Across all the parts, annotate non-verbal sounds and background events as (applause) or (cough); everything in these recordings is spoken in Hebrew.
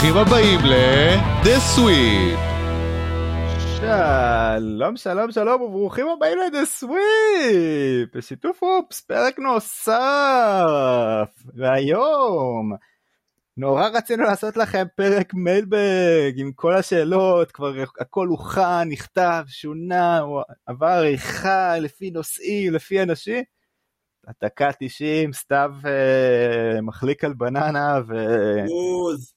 ברוכים הבאים ל-The Sweep. שלום שלום שלום וברוכים הבאים ל-The Sweep, בשיתוף אופס, פרק נוסף, והיום נורא רצינו לעשות לכם פרק מיילבג עם כל השאלות, כבר הכל הוכן, נכתב, שונה, עבר עריכה לפי נושאים, לפי אנשים. דקה 90, סתיו אה, מחליק על בננה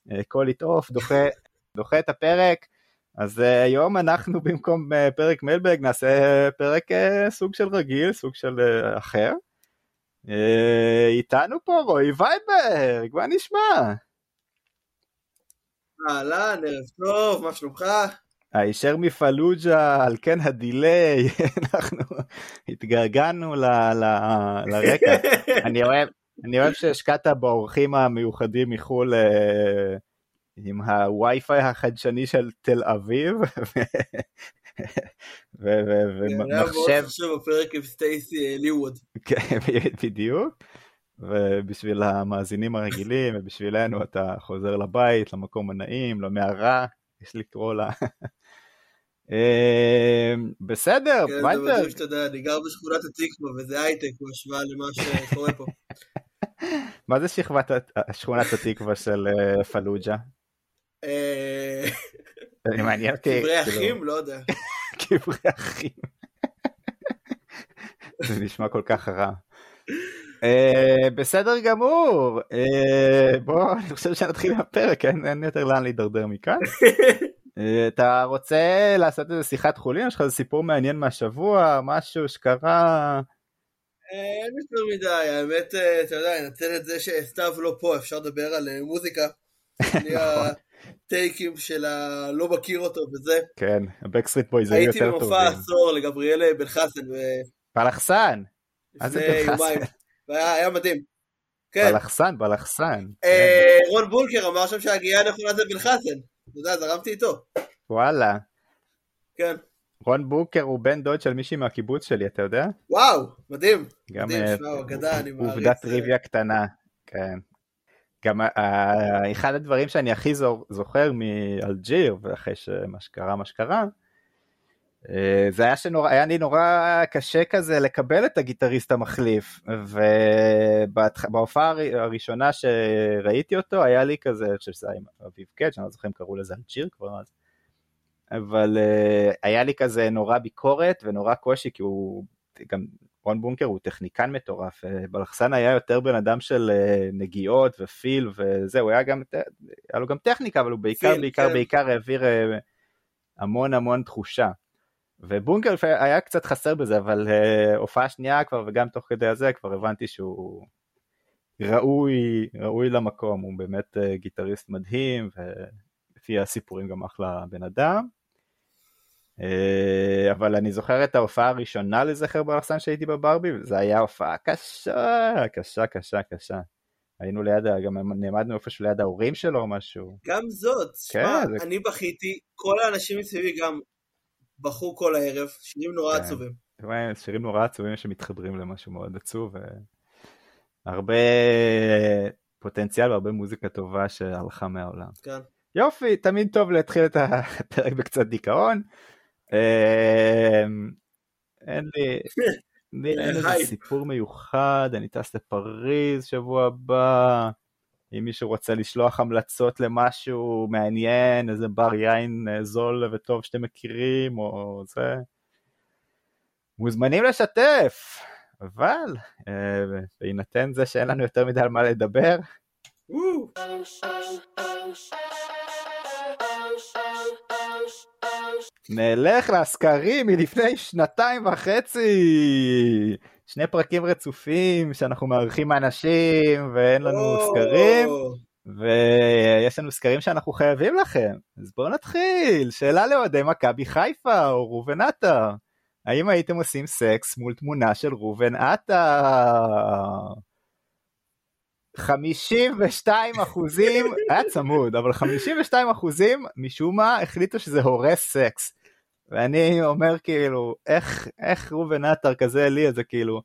ו call it off, דוחה, דוחה את הפרק. אז אה, היום אנחנו במקום אה, פרק mailbag נעשה פרק אה, סוג של רגיל, סוג של אה, אחר. אה, איתנו פה רועי וייברג, מה נשמע? אהלן, ערב טוב, מה שלומך? הישר מפלוג'ה, על כן ה delay, (laughs) אנחנו התגעגענו ל- ל- לרקע. (laughs) אני אוהב, אני אוהב שהשקעת באורחים המיוחדים מחו"ל אה, עם הווי-פיי החדשני של תל אביב, (laughs) ו- ו- היה מאוד ומחשב, חשוב בפרק עם סטייסי ליווד. כן, בדיוק. ובשביל המאזינים הרגילים ובשבילנו אתה חוזר לבית, למקום הנעים, למערה, יש לקרוא לה. אה, בסדר, כן, זה ויינברג, מדהים שאתה יודע, אני גר בשכונת התקווה וזה הייטק בהשוואה למה שקורה פה. (laughs) מה זה שכבת שכונת התקווה של אה, פלוג'ה? אה, זה מעניין אותי. קברי כאילו, אחים? לא יודע. (laughs) קברי אחים. (laughs) זה נשמע כל כך רע. בסדר גמור, אה, בוא, אני חושב שנתחיל עם הפרק, אין אין יותר לאן להידרדר מכאן. אה, אתה רוצה לעשות איזה שיחת חולין? יש לך איזה סיפור מעניין מהשבוע, משהו שקרה? אה, אין יותר מדי, האמת, אה, אתה יודע, ננצל את זה שסתיו לא פה, אפשר לדבר על מוזיקה. (laughs) בלי נכון. הטייקים של הלא מכיר אותו וזה. כן, הבקסטריט בויז היו הייתי יותר במופע טובים. עשור לגבריאל בן חסן בלחסן, מה זה לפני בן יומיים. חסן? היה מדהים. כן. בלחסן, בלחסן. כן. רון בונקר אמר שם שהגיעה הנכונה זה בן חסן. אתה יודע, זרמתי איתו. וואלה. כן. רון בוקר הוא בן דוד של מישהי מהקיבוץ שלי, אתה יודע? וואו, מדהים. גם אה. עובדת טריוויה קטנה, כן. גם אה, אחד הדברים שאני הכי זו- זוכר מאלג'יר, ואחרי שמה שקרה מה שקרה, אה, זה היה שנורא, היה לי נורא קשה כזה לקבל את הגיטריסט המחליף, ובהופעה הראשונה שראיתי אותו היה לי כזה, אני חושב שזה היה עם אביב קט, שאני לא זוכר אם קראו לזה אלג'יר כבר אז, אבל אה, היה לי כזה נורא ביקורת ונורא קושי, כי הוא גם רון בונקר הוא טכניקן מטורף, אה, בלחסן היה יותר בן אדם של אה, נגיעות ופיל וזהו, היה גם, היה לו גם טכניקה, אבל הוא בעיקר, פיל, בעיקר, כן. בעיקר העביר אה, המון המון תחושה. ובונקר היה קצת חסר בזה, אבל אה, הופעה שנייה כבר, וגם תוך כדי הזה, כבר הבנתי שהוא ראוי, ראוי למקום, הוא באמת אה, גיטריסט מדהים, ולפי הסיפורים גם אחלה בן אדם. אה, אבל אני זוכר את ההופעה הראשונה לזכר באלכסן שהייתי בברבי, וזו הייתה הופעה קשה, קשה, קשה, קשה. היינו ליד, גם נעמדנו איפשהו ליד ההורים שלו או משהו. גם זאת, שמע, כן, זה- אני בכיתי, כל האנשים מסביבי גם בכו כל הערב, שירים נורא כן. עצובים. שירים נורא עצובים שמתחברים למשהו מאוד עצוב, והרבה פוטנציאל והרבה מוזיקה טובה שהלכה מהעולם. כן. יופי, תמיד טוב להתחיל את הפרק בקצת דיכאון. אמ, אין לי, (laughs) לי אין איזה הייפ. סיפור מיוחד, אני טס לפריז שבוע הבא. אם מישהו רוצה לשלוח המלצות למשהו מעניין, איזה בר יין אה, זול וטוב שאתם מכירים, או זה, מוזמנים לשתף. אבל אה, בהינתן זה שאין לנו יותר מדי על מה לדבר. נלך לסקרים מלפני שנתיים וחצי. שני פרקים רצופים שאנחנו מארחים אנשים ואין לנו או. סקרים, ויש לנו סקרים שאנחנו חייבים לכם. אז בואו נתחיל. שאלה לאוהדי מכבי חיפה או ראובן עטר. האם הייתם עושים סקס מול תמונה של ראובן עטר? 52 אחוזים, (laughs) היה צמוד, אבל 52 אחוזים משום מה החליטו שזה הורס סקס. ואני אומר כאילו, איך, איך ראובן עטר כזה לי, זה כאילו,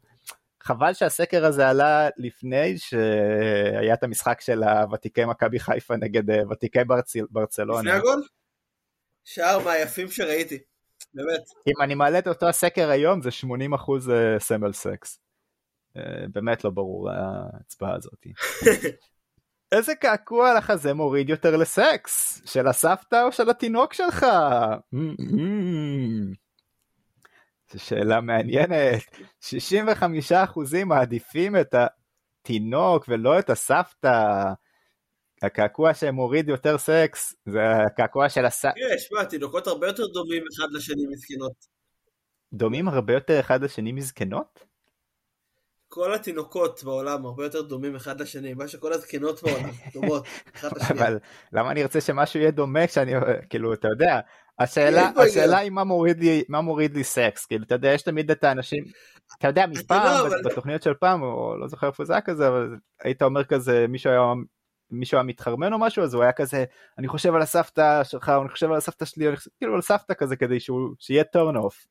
חבל שהסקר הזה עלה לפני שהיה את המשחק של הוותיקי מכבי חיפה נגד אה, ותיקי ברצל, ברצלונה. לפני הגול? שער מהיפים שראיתי, באמת. אם אני מעלה את אותו הסקר היום זה 80 אחוז אה, סמל סקס. אה, באמת לא ברור ההצבעה הזאת. (laughs) איזה קעקוע לך זה מוריד יותר לסקס? של הסבתא או של התינוק שלך? זו שאלה מעניינת. 65% מעדיפים את התינוק ולא את הסבתא. הקעקוע שמוריד יותר סקס זה הקעקוע של הסבתא. תראה, שמע, תינוקות הרבה יותר דומים אחד לשני מזקנות. דומים הרבה יותר אחד לשני מזקנות? כל התינוקות בעולם הרבה יותר דומים אחד לשני, מה שכל הזקנות בעולם (laughs) דומות אחד לשני. אבל למה אני רוצה שמשהו יהיה דומה כשאני, כאילו, אתה יודע, השאלה, השאלה היא מה מוריד לי, מה מוריד לי סקס, כאילו, אתה יודע, יש תמיד את האנשים, אתה יודע, מפעם, אבל- בתוכניות של פעם, או לא זוכר איפה זה היה כזה, אבל היית אומר כזה, מישהו היה, מישהו היה מתחרמן או משהו, אז הוא היה כזה, אני חושב על הסבתא שלך, אני חושב על הסבתא שלי, אני חושב, כאילו על סבתא כזה, כדי שהוא, שיהיה turn off.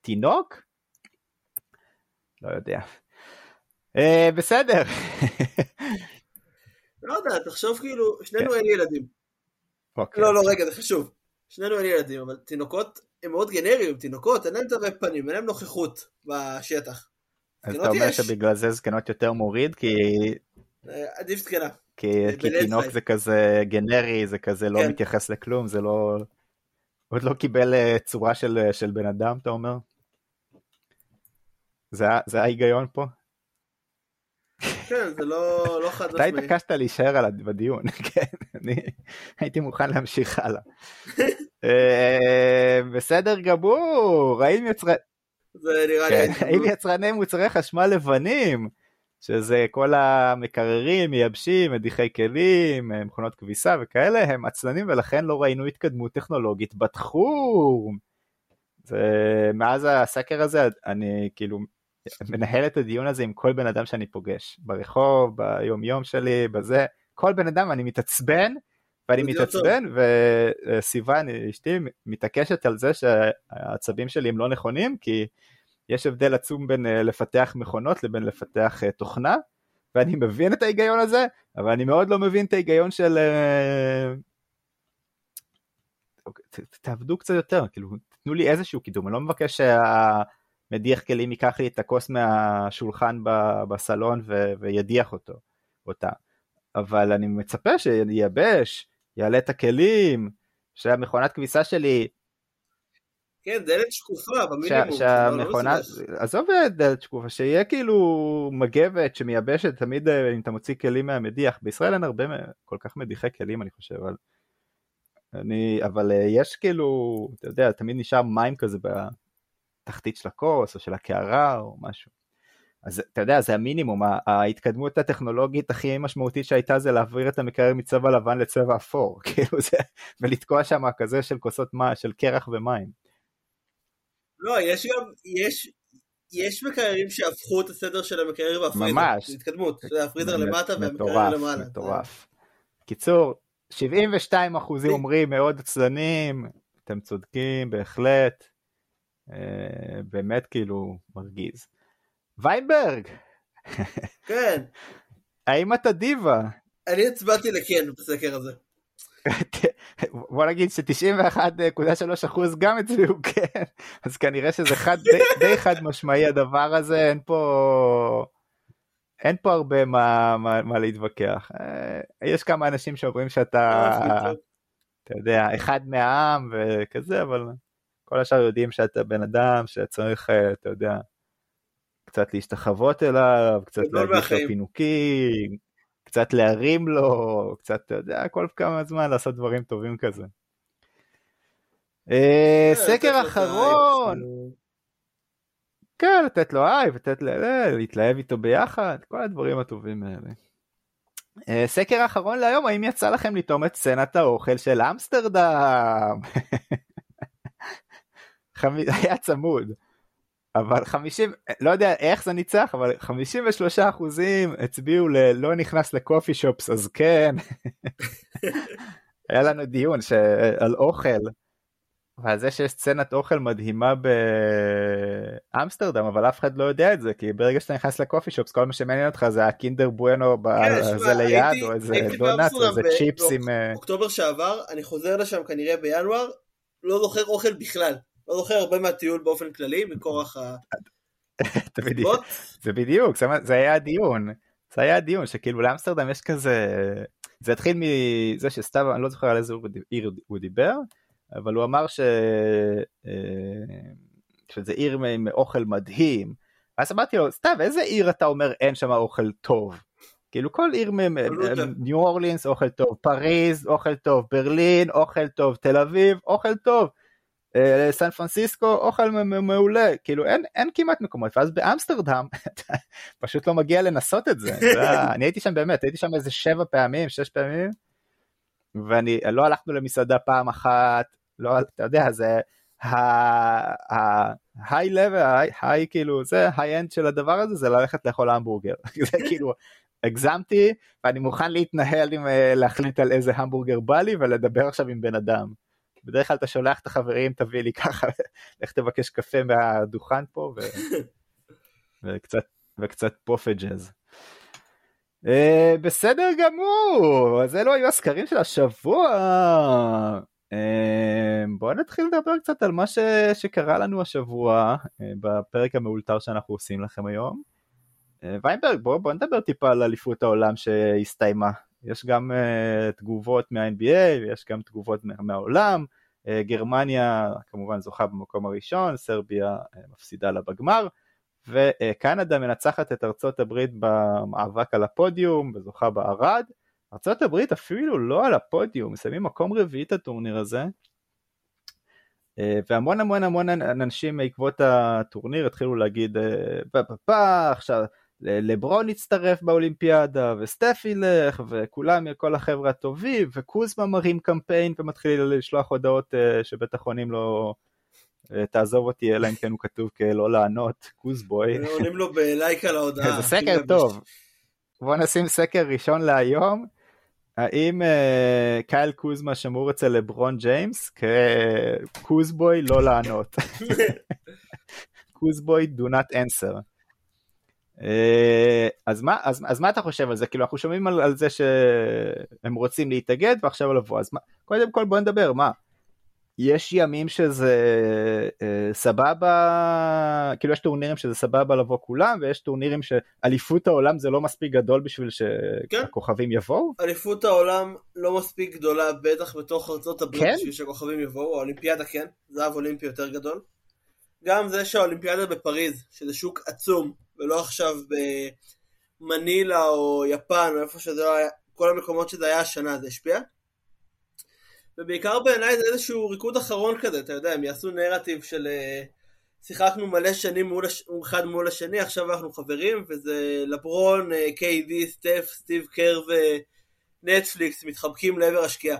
תינוק? לא יודע. אה, בסדר. (laughs) לא יודע, תחשוב כאילו, שנינו אין ילדים. אוקיי. לא, לא, רגע, זה חשוב. שנינו אין ילדים, אבל תינוקות הם מאוד גנריים, תינוקות, אין להם תווי פנים, אין להם נוכחות בשטח. אז אתה אומר. שבגלל זה זקנות יותר מוריד, כי אה, עדיף זקנה. כי, תינוק. זה כזה גנרי, זה כזה לא כן. מתייחס לכלום, זה לא... עוד לא קיבל אה, צורה של, של בן אדם, אתה אומר? זה ההיגיון פה? כן, זה לא לא חד אתה משמעי. התעקשת להישאר על בדיון, (laughs) כן, אני הייתי מוכן להמשיך הלאה. (laughs) אה, בסדר גמור, האם יצרני... זה נראה לי... כן, האם יצרני מוצרי חשמל לבנים, שזה כל המקררים, מייבשים, מדיחי כלים, אה, מכונות כביסה וכאלה, הם עצלנים ולכן לא ראינו התקדמות טכנולוגית בתחום. זה, מאז הסקר הזה אני כאילו מנהל את הדיון הזה עם כל בן אדם שאני פוגש, ברחוב, ביום יום שלי, בזה, כל בן אדם אני מתעצבן. ואני. מתעצבן וסיוון אשתי מתעקשת על זה שהעצבים שלי הם לא נכונים כי יש הבדל עצום בין אה, לפתח מכונות לבין לפתח אה, תוכנה ואני מבין את ההיגיון הזה אבל אני מאוד לא מבין את ההיגיון של אה, אוקיי, תעבדו קצת יותר כאילו תנו לי איזשהו קידום אני לא מבקש שהמדיח כלים ייקח לי את הכוס מהשולחן בסלון ו- וידיח אותו אותה אבל אני מצפה שייבש יעלה את הכלים שהמכונת כביסה שלי כן, דלת שקופה במינימום. זה לא- שהמכונה. עזוב דלת שקופה, שיהיה כאילו מגבת שמייבשת תמיד אה, אם אתה מוציא כלים מהמדיח, בישראל אין הרבה כל כך מדיחי כלים אני חושב, אבל, אני, אבל אה, יש כאילו, אתה יודע, תמיד נשאר מים כזה בתחתית של הכוס או של הקערה או משהו. אז אתה יודע, זה המינימום, ההתקדמות הטכנולוגית הכי משמעותית שהייתה זה להעביר את המקרר מצבע לבן לצבע אפור, (laughs) כאילו זה, ולתקוע שם כזה של כוסות מים, של קרח ומים. לא, יש גם, יש... יש מקררים שהפכו את הסדר של המקרר והפריזר. ממש. זה התקדמות. זה הפריזר למטה והמקרר למעלה. מטורף. קיצור, 72 אחוזים. אומרים מאוד עצלנים, אתם צודקים בהחלט, אה, באמת כאילו מרגיז. ויינברג, (laughs) כן, האם אתה דיבה? אני הצבעתי לכן בסקר הזה. (laughs) בוא נגיד ש-91.3 אחוז גם הצביעו כן, אז כנראה שזה חד, די, די חד משמעי הדבר הזה, אין פה... אין פה הרבה מה, מה, מה להתווכח. אה, יש כמה אנשים שאומרים שאתה, אה, אתה יודע, אחד מהעם וכזה, אבל כל השאר יודעים שאתה בן אדם שצריך, אה, אתה יודע, קצת להשתחוות אליו, קצת להגיש לו. פינוקים, קצת להרים לו, קצת, אתה יודע, כל כמה זמן לעשות דברים טובים כזה. אה, לו סקר אחרון, האייפ, כן, לתת לו אייב, לתת ל... ל- להתלהב איתו ביחד, כל הדברים הטובים האלה. אה, סקר אחרון להיום, האם יצא לכם לטעום את סצנת האוכל של אמסטרדם? (laughs) חמי- (laughs) היה צמוד. אבל 50, לא יודע איך זה ניצח, אבל 53 אחוזים הצביעו ללא נכנס לקופי שופס, אז כן. (laughs) היה לנו דיון ש... על אוכל, ועל זה שיש סצנת אוכל מדהימה באמסטרדם, אבל אף אחד לא יודע את זה, כי ברגע שאתה נכנס לקופי שופס, כל מה שמעניין אותך זה הקינדר בואנו כן, זה ליד, או איזה דונאט, או איזה צ'יפס עם... אה, אוקטובר שעבר, אני חוזר לשם כנראה בינואר, לא זוכר אוכל בכלל. לא זוכר הרבה מהטיול באופן כללי, מכורח ה... (laughs) זה בדיוק, זה היה הדיון. זה היה הדיון, שכאילו לאמסטרדם יש כזה... זה התחיל מזה שסתיו, אני לא זוכר על איזה עיר הוא דיבר, אבל הוא אמר ש... אה, שזה עיר עם אוכל מדהים. אז אמרתי לו, סתיו, איזה עיר אתה אומר אין שם אוכל טוב? כאילו כל עיר, ניו אורלינס אוכל טוב, פריז אוכל טוב, ברלין אוכל טוב, תל אביב אוכל טוב. אה, סן פרנסיסקו אוכל מעולה. כאילו אין אין כמעט מקומות ואז באמסטרדם (laughs) פשוט לא מגיע לנסות את זה. (laughs) אני הייתי שם באמת הייתי שם איזה שבע פעמים שש פעמים ואני לא הלכנו למסעדה פעם אחת לא אתה יודע זה ה-high level, high כאילו זה ה-end של הדבר הזה זה ללכת לאכול המבורגר. (laughs) זה כאילו הגזמתי ואני מוכן להתנהל עם אה, להחליט על איזה המבורגר בא לי ולדבר עכשיו עם בן אדם. בדרך כלל אתה שולח את החברים תביא לי ככה (laughs) לך תבקש קפה מהדוכן פה ו... (laughs) וקצת וקצת פופג'ז. Uh, בסדר גמור אז אלו היו הסקרים של השבוע uh, בואו נתחיל לדבר קצת על מה ש... שקרה לנו השבוע uh, בפרק המאולתר שאנחנו עושים לכם היום. ויינברג בואו בוא נדבר טיפה על אליפות העולם שהסתיימה יש גם uh, תגובות מה-NBA ויש גם תגובות מה- מהעולם. Uh, גרמניה כמובן זוכה במקום הראשון, סרביה uh, מפסידה לה בגמר, וקנדה מנצחת את ארצות הברית במאבק על הפודיום וזוכה בערד. ארצות הברית אפילו לא על הפודיום, מסיימים מקום רביעי את הטורניר הזה. Uh, והמון המון המון אנשים בעקבות הטורניר התחילו להגיד, פה פה פה עכשיו לברון יצטרף באולימפיאדה וסטף ילך וכולם כל החבר'ה הטובים וקוזמה מרים קמפיין ומתחיל לשלוח הודעות uh, שבית החונים לא uh, תעזוב אותי אלא אם כן הוא כתוב כלא לענות קוזבוי. עונים לו בלייק על ההודעה. זה סקר טוב. בוא נשים סקר ראשון להיום. האם uh, קייל קוזמה שמור אצל לברון ג'יימס כקוזבוי לא לענות. (laughs) קוזבוי do not answer. אה, אז מה, אז, אז מה אתה חושב על זה? כאילו אנחנו שומעים על, על זה שהם רוצים להתאגד ועכשיו לבוא, אז מה, קודם כל בוא נדבר, מה? יש ימים שזה אה, סבבה, כאילו יש טורנירים שזה סבבה לבוא כולם ויש טורנירים שאליפות העולם זה לא מספיק גדול בשביל שהכוכבים כן. יבואו? אליפות העולם לא מספיק גדולה בטח בתוך ארצות הברית כן? בשביל שהכוכבים יבואו, האולימפיאדה כן, זהב אולימפי יותר גדול. גם זה שהאולימפיאדה בפריז, שזה שוק עצום, ולא עכשיו במנילה או יפן או איפה שזה לא היה, כל המקומות שזה היה השנה זה השפיע. ובעיקר בעיניי זה איזשהו ריקוד אחרון כזה, אתה יודע, הם יעשו נרטיב של אה, שיחקנו מלא שנים מול הש... אחד מול השני, עכשיו אנחנו חברים, וזה לברון, קיי-די, סטף, סטיב קר ונטפליקס מתחבקים לעבר השקיעה.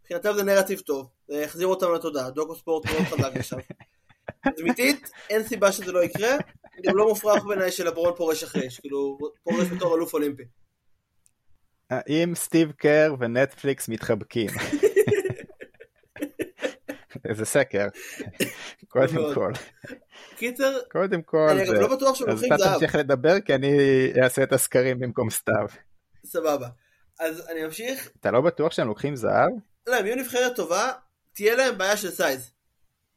מבחינתם זה נרטיב טוב, זה יחזיר אותם לתודעה, דוקו ספורט מאוד חזק עכשיו. (laughs) תדמיתית, אין סיבה שזה לא יקרה, גם לא מופרך בעיניי שלברון פורש אחרי, כאילו, פורש בתור אלוף אולימפי. האם סטיב קר ונטפליקס מתחבקים? איזה סקר, קודם כל. קיצר, קודם כל, אני גם לא בטוח שהם לוקחים זהב. אז אתה תמשיך לדבר כי אני אעשה את הסקרים במקום סתיו. סבבה. אז אני אמשיך. אתה לא בטוח שהם לוקחים זהב? לא, הם יהיו נבחרת טובה, תהיה להם בעיה של size.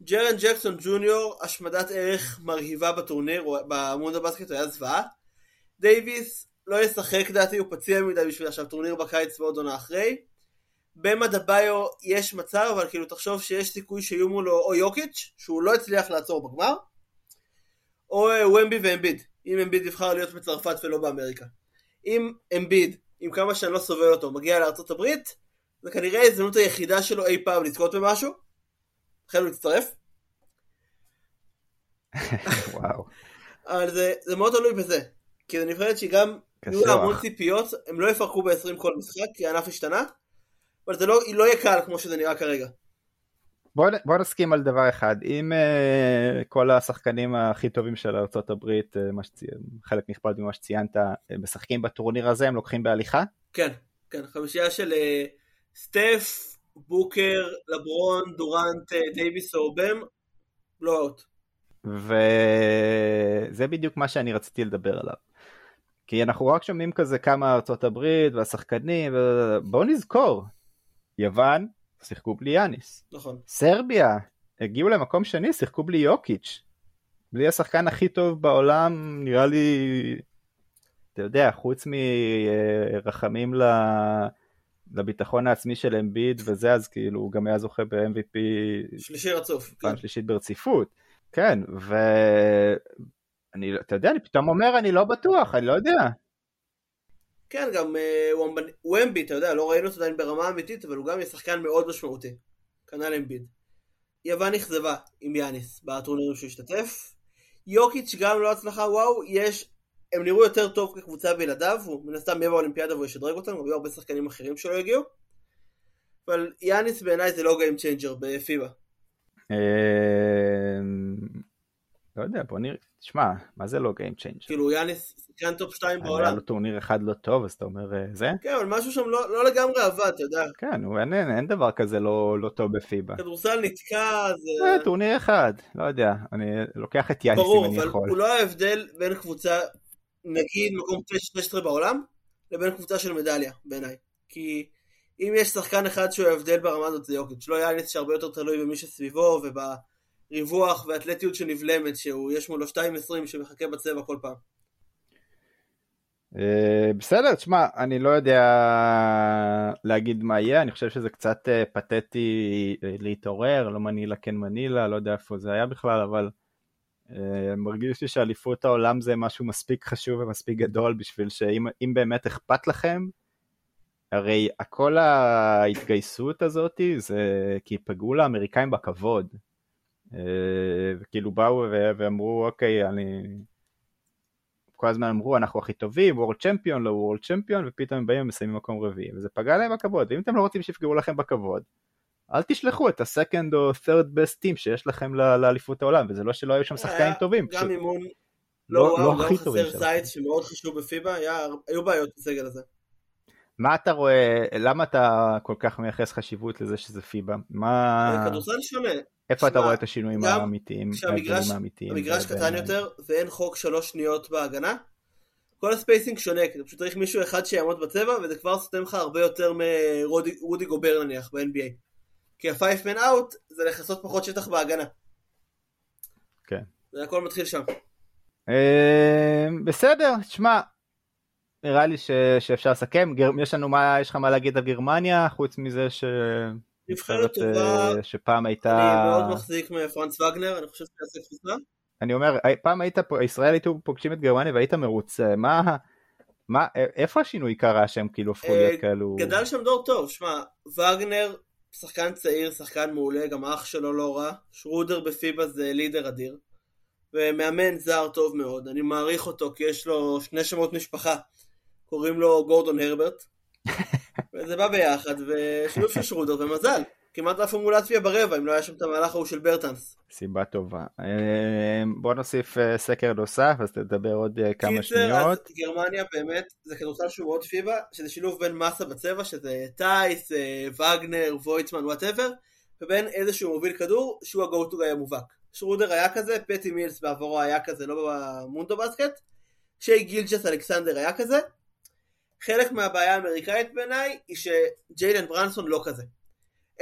ג'רן ג'קסון ג'וניור, השמדת ערך מרהיבה בטורניר, בעמוד הבסקט היה זוועה. דייוויס לא ישחק דעתי, הוא פציע מדי בשביל עכשיו טורניר בקיץ ועוד עונה אחרי. במה דביו יש מצב, אבל כאילו תחשוב שיש סיכוי שיהיו מולו או יוקיץ', שהוא לא הצליח לעצור בגמר, או אה, וומבי ואמביד, אם אמביד יבחר להיות בצרפת ולא באמריקה. אם אמביד, עם כמה שאני לא סובל אותו, מגיע לארצות הברית, זה כנראה ההזדמנות היחידה שלו אי פעם לזכות במשהו, לכן הוא הצטרף. וואו. אבל זה, זה מאוד תלוי בזה. כי זו נבחרת שגם יהיו לה המון ציפיות, הם לא יפרקו ב-20 כל משחק, כי הענף השתנה, אבל זה לא, לא יהיה קל כמו שזה נראה כרגע. בוא, בוא נסכים על דבר אחד, אם uh, כל השחקנים הכי טובים של ארה"ב, uh, שצי... חלק נכבד ממה שציינת, uh, משחקים בטורניר הזה, הם לוקחים בהליכה? כן, כן, חמישייה של uh, סטף, בוקר, לברון, דורנט, דייוויס או בם, לא אאוט. וזה בדיוק מה שאני רציתי לדבר עליו. כי אנחנו רק שומעים כזה כמה ארצות הברית והשחקנים, בואו נזכור, יוון שיחקו בלי יאניס. נכון. סרביה הגיעו למקום שני, שיחקו בלי יוקיץ'. בלי השחקן הכי טוב בעולם, נראה לי, אתה יודע, חוץ מרחמים ל... לביטחון העצמי של אמביד וזה, אז כאילו הוא גם היה זוכה ב-MVP שלישי רצוף. פעם כן. שלישית ברציפות. כן, ואני, אתה יודע, אני פתאום אומר, אני לא בטוח, אני לא יודע. כן, גם uh, ומבי, אתה יודע, לא ראינו אותו עדיין ברמה אמיתית, אבל הוא גם שחקן מאוד משמעותי. כנ"ל אמביד. יוון אכזבה עם יאניס בטורנירים שהוא השתתף. יוקיץ' גם לא הצלחה וואו, יש, הם נראו יותר טוב כקבוצה בלעדיו, הוא מן הסתם יהיה באולימפיאדה והוא ישדרג אותם, גם יהיו הרבה שחקנים אחרים שלא יגיעו. אבל יאניס בעיניי זה לא game changer בפיבה. לא יודע, בוא נראה, תשמע, מה זה לא Game Changer? כאילו יאניס שחקן טופ 2 בעולם. היה לו טורניר אחד לא טוב, אז אתה אומר אה, זה? כן, אבל משהו שם לא, לא לגמרי עבד, אתה יודע. כן, אין, אין, אין דבר כזה לא, לא טוב בפיבה. כדורסל נתקע, זה... אה, טורניר אחד, לא יודע, אני לוקח את יאניס אם אני יכול. ברור, אבל הוא לא ההבדל בין קבוצה, נגיד מקום 16 בעולם, לבין קבוצה של מדליה, בעיניי. כי אם יש שחקן אחד שהוא ההבדל ברמה הזאת זה יוקיץ', לא יאניס שהרבה יותר תלוי במי שסביבו ובריווח ואתלטיות שנבלמת, שהוא יש מולו 2.20 שמחכה בצבע כל פעם. אה, בסדר, תשמע, אני לא יודע להגיד מה יהיה, אני חושב שזה קצת אה, פתטי אה, להתעורר, לא מנילה כן מנילה, לא יודע איפה זה היה בכלל, אבל מרגיש לי שאליפות העולם זה משהו מספיק חשוב ומספיק גדול בשביל שאם באמת אכפת לכם, הרי כל ההתגייסות הזאת זה כי פגעו לאמריקאים בכבוד. וכאילו באו ואמרו אוקיי אני כל הזמן אמרו אנחנו הכי טובים, וורד צ'מפיון, לא וורד צ'מפיון, ופתאום הם באים ומסיימים מקום רביעי, וזה פגע להם בכבוד, ואם אתם לא רוצים שיפגעו לכם בכבוד, אל תשלחו את הסקנד או third best team שיש לכם לאליפות העולם, וזה לא שלא היו שם שחקנים טובים. גם אימון לא, לא, לא הכי טובים שלכם. זייט שמאוד חשוב בפיבה, היו בעיות בסגל הזה. מה אתה רואה, למה אתה כל כך מייחס חשיבות לזה שזה פיבה? מה... כדורסל שונה. איפה אתה רואה את השינויים האמיתיים? כשהמגרש קטן יותר ואין חוק שלוש שניות בהגנה, כל הספייסינג שונה, כי אתה פשוט צריך מישהו אחד שיעמוד בצבע, וזה כבר סותם לך הרבה יותר מרודי גובר נניח ב-NBA. כי ה-5 man out זה לכסות פחות שטח בהגנה. כן. זה הכל מתחיל שם. אה, בסדר, תשמע, נראה לי שאפשר לסכם. יש לנו מה, יש לך מה להגיד על גרמניה, חוץ מזה ש... נבחרת טובה, שפעם הייתה... אני מאוד מחזיק מפרנץ וגנר, אני חושב שזה קפיצה. אני אומר, פעם היית פה, ישראל הייתו פוגשים את גרמניה והיית מרוצה, מה, מה, איפה השינוי קרה שהם כאילו הפכו להיות אה, כאלו? גדל שם דור טוב, שמע, וגנר, שחקן צעיר, שחקן מעולה, גם אח שלו לא רע, שרודר בפיבה זה לידר אדיר, ומאמן זר טוב מאוד, אני מעריך אותו כי יש לו שני שמות משפחה, קוראים לו גורדון הרברט, (laughs) וזה בא ביחד, ושילוב של שרודר ומזל. כמעט עפו מול לטביה ברבע, אם לא היה שם את המהלך ההוא של ברטנס. סיבה טובה. אמ, בוא נוסיף אה, סקר נוסף, אז תדבר עוד אה, כמה שניות. אז גרמניה באמת, זה כדורסל שהוא מאוד פיבה, שזה שילוב בין מסה בצבע, שזה תייס, אה, וגנר, וויצמן, whatever, ובין איזשהו מוביל כדור, שהוא ה go-to guy המובהק. שרודר היה כזה, פטי מילס בעבורו היה כזה, לא במונדובאסקט, שי גילג'ס אלכסנדר היה כזה, חלק מהבעיה האמריקאית בעיניי היא שג'יילן ברנסון לא כזה.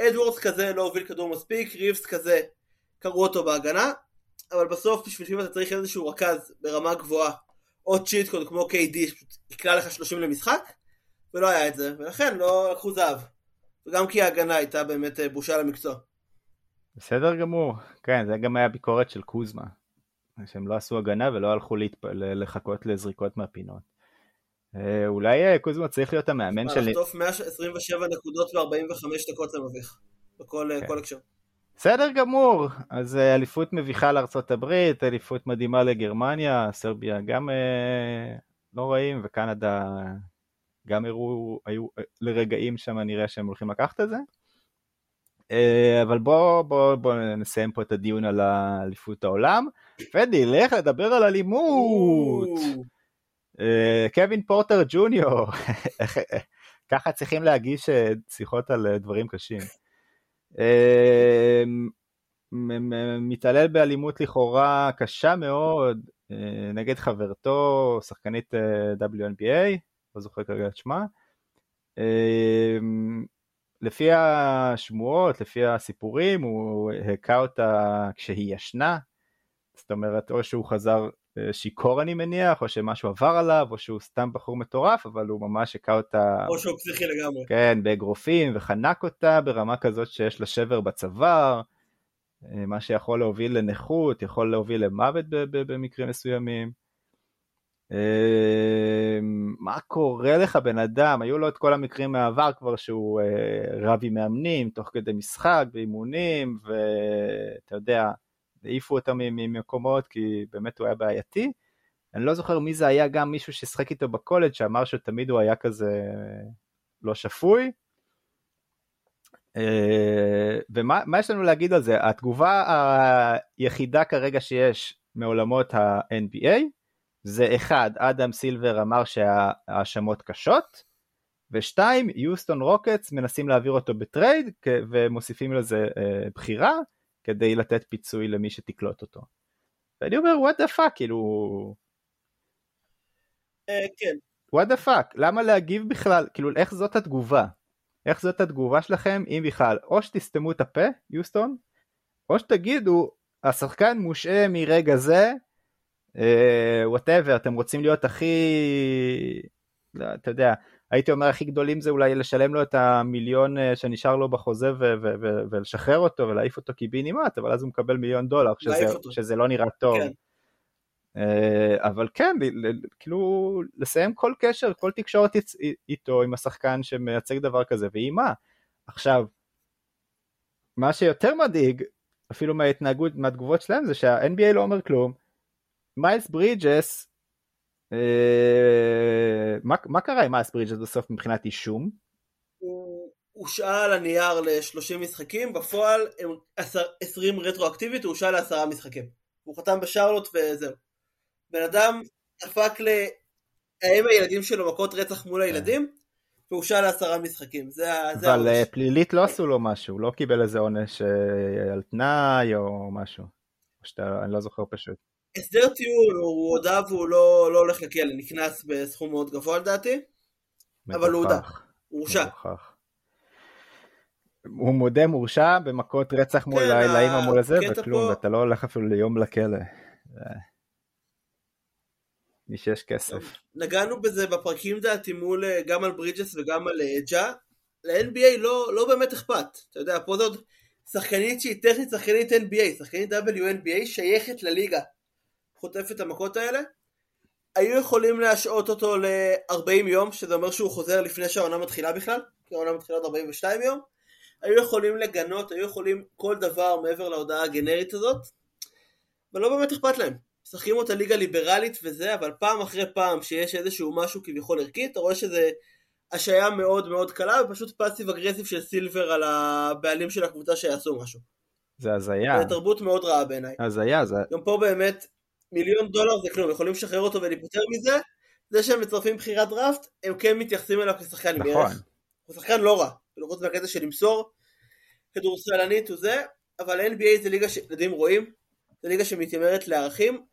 אדוורדס כזה לא הוביל כדור מספיק, ריבס כזה קרעו אותו בהגנה, אבל בסוף בשביל שאם אתה צריך איזשהו רכז ברמה גבוהה, או cheat code כמו KD שפשוט יקלע לך 30 למשחק, ולא היה את זה, ולכן לא לקחו זהב. וגם כי ההגנה הייתה באמת אה, בושה למקצוע. בסדר גמור, כן, זה גם היה ביקורת של קוזמה. שהם לא עשו הגנה ולא הלכו להתפ... לחכות לזריקות מהפינות. אה, אולי אה, קוזמה צריך להיות המאמן של... לחטוף 127 נקודות ו-45 דקות זה מביך, בכל אה, כן. הקשר. בסדר גמור, אז אליפות מביכה לארצות הברית, אליפות מדהימה לגרמניה, סרביה גם לא רעים, וקנדה גם הראו, היו לרגעים שם נראה שהם הולכים לקחת את זה. אבל בואו בוא, בוא נסיים פה את הדיון על אליפות העולם, ונלך לדבר על אלימות. אה, קווין פורטר ג'וניור, (laughs) ככה צריכים להגיש אה, שיחות על אה, דברים קשים. מתעלל באלימות לכאורה קשה מאוד נגד חברתו, שחקנית WNBA, לא זוכר כרגע את שמה. לפי השמועות, לפי הסיפורים, הוא הכה אותה כשהיא ישנה, זאת אומרת, או שהוא חזר שיכור אני מניח, או שמשהו עבר עליו, או שהוא סתם בחור מטורף, אבל הוא ממש הכה אותה... או שהוא פסיכי לגמרי. כן, באגרופים, וחנק אותה ברמה כזאת שיש לה שבר בצוואר, אה, מה שיכול להוביל לנכות, יכול להוביל למוות במקרים מסוימים. אמ, מה קורה לך בן אדם? היו לו את כל המקרים מהעבר כבר שהוא אה, רב עם מאמנים תוך כדי משחק ואימונים ואתה יודע, העיפו אותם ממקומות כי באמת הוא היה בעייתי. אני לא זוכר מי זה היה גם מישהו ששחק איתו בקולג' שאמר שתמיד הוא היה כזה לא שפוי. אה, ומה יש לנו להגיד על זה? התגובה היחידה כרגע שיש מעולמות ה-NBA זה אחד, אדם סילבר אמר שההאשמות קשות, ושתיים, יוסטון רוקטס מנסים להעביר אותו בטרייד ומוסיפים לזה אה, בחירה כדי לתת פיצוי למי שתקלוט אותו. ואני אומר, what the fuck, כאילו... אה, כן. what the fuck, למה להגיב בכלל, כאילו איך זאת התגובה? איך זאת התגובה שלכם, אם בכלל, או שתסתמו את הפה, יוסטון, או שתגידו, השחקן מושעה מרגע זה, whatever, אה, אתם רוצים להיות הכי, לא, אתה יודע, הייתי אומר הכי גדולים זה אולי לשלם לו את המיליון אה, שנשאר לו בחוזה ו- ו- ו- ולשחרר אותו ולהעיף אותו קיבינימט, אבל אז הוא מקבל מיליון דולר, שזה, שזה לא נראה טוב. כן. אה, אבל כן, כאילו לסיים כל קשר, כל תקשורת איתו, עם השחקן שמייצג דבר כזה, ועם מה? עכשיו, מה שיותר מדאיג, אפילו מההתנהגות, מהתגובות שלהם, זה שה-NBA לא אומר כלום, מיילס ברידג'ס, אה, מה, מה קרה עם מיילס ברידג'ס בסוף מבחינת אישום? הוא הושעה על הנייר ל-30 משחקים, בפועל הם 20 רטרואקטיבית, הוא הושעה לעשרה משחקים. הוא חתם בשרלוט וזהו. בן אדם דפק לאם הילדים שלו מכות רצח מול הילדים, והושעה לעשרה משחקים. זה, זה אבל העונש. פלילית לא עשו לו משהו, לא קיבל איזה עונש אה, על תנאי או משהו. שאתה, אני לא זוכר פשוט. הסדר טיעון, הוא הודה והוא לא, לא הולך לכלא, נכנס בסכום מאוד גבוה לדעתי, אבל הוא הודה, הוא הורשע. הוא מודה מורשע במכות רצח מול כן, לאימא מול הזה וכלום, פה... ואתה לא הולך אפילו ליום לכלא. מי שיש כסף. נגענו בזה בפרקים דעתי מול אה, גם על ברידג'ס וגם על אה, ג'ה. ל-NBA לא, לא באמת אכפת. אתה יודע, פה זה עוד שחקנית שהיא טכנית שחקנית NBA, שחקנית WNBA שייכת לליגה. חוטף את המכות האלה, היו יכולים להשעות אותו ל-40 יום, שזה אומר שהוא חוזר לפני שהעונה מתחילה בכלל, כי העונה מתחילה עוד 42 יום, היו יכולים לגנות, היו יכולים כל דבר מעבר להודעה הגנרית הזאת, ולא באמת אכפת להם. משחקים אותה ליגה ליברלית וזה, אבל פעם אחרי פעם שיש איזשהו משהו כביכול ערכי, אתה רואה שזה השעיה מאוד מאוד קלה, ופשוט פאסיב אגרסיב של סילבר על הבעלים של הקבוצה שיעשו משהו. זה הזיה. זה תרבות מאוד רעה בעיניי. הזיה, זה... גם פה באמת, מיליון דולר זה כלום, יכולים לשחרר אותו ולהיפטר מזה, זה שהם מצרפים בחירת דראפט, הם כן מתייחסים אליו כשחקן נכון. עם ערך. הוא שחקן לא רע, כאילו חוץ מהקטע של למסור, כדורסלנית וזה, אבל NBA זה ליגה שילדים רואים, זה ליגה שמתיימרת לערכים.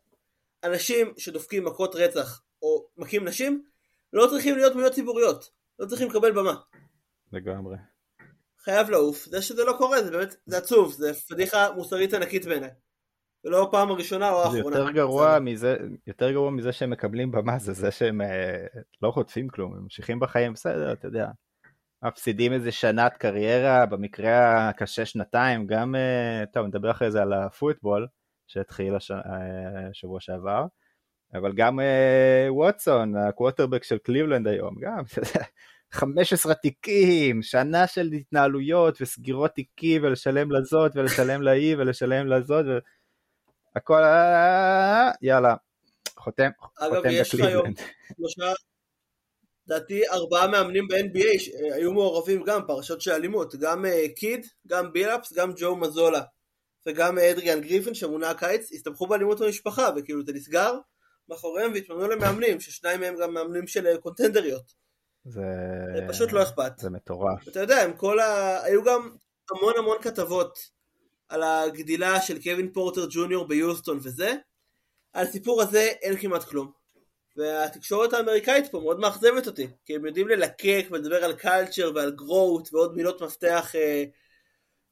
אנשים שדופקים מכות רצח או מכים נשים, לא צריכים להיות דמויות ציבוריות, לא צריכים לקבל במה. לגמרי. חייב לעוף, זה שזה לא קורה, זה באמת, זה עצוב, זה פדיחה מוסרית ענקית בעיניי. ולא הפעם הראשונה או האחרונה. זה יותר גרוע מזה, יותר גרוע מזה שהם מקבלים במה, זה זה שהם אה, לא חוטפים כלום, הם ממשיכים בחיים, בסדר, אתה יודע. מפסידים איזה שנת קריירה, במקרה הקשה שנתיים, גם, אה, טוב, נדבר אחרי זה על הפוטבול, שהתחיל הש... השבוע אה, שעבר, אבל גם ווטסון, הקווטרבק של קליבלנד היום, גם, (laughs) 15 תיקים, שנה של התנהלויות וסגירות תיקים ולשלם לזאת ולשלם להיא ולשלם לזאת. ו... הכל, יאללה, חותם, אגב, חותם יש לך היום שלושה, לדעתי ארבעה מאמנים ב-NBA שהיו מעורבים גם פרשות של אלימות, גם אה, קיד, גם בילאפס, גם ג'ו מזולה וגם אה, אדריאן גריפן שמונה הקיץ, הסתמכו באלימות במשפחה וכאילו זה נסגר מאחוריהם והתמנו למאמנים, ששניים מהם גם מאמנים של אה, קונטנדריות. זה... פשוט לא אכפת. זה מטורף. אתה יודע, הם כל ה... היו גם המון המון כתבות על הגדילה של קווין פורטר ג'וניור ביוסטון וזה. על הסיפור הזה אין כמעט כלום. והתקשורת האמריקאית פה מאוד מאכזבת אותי, כי הם יודעים ללקק ולדבר על קלצ'ר ועל גרואות ועוד מילות מפתח אה,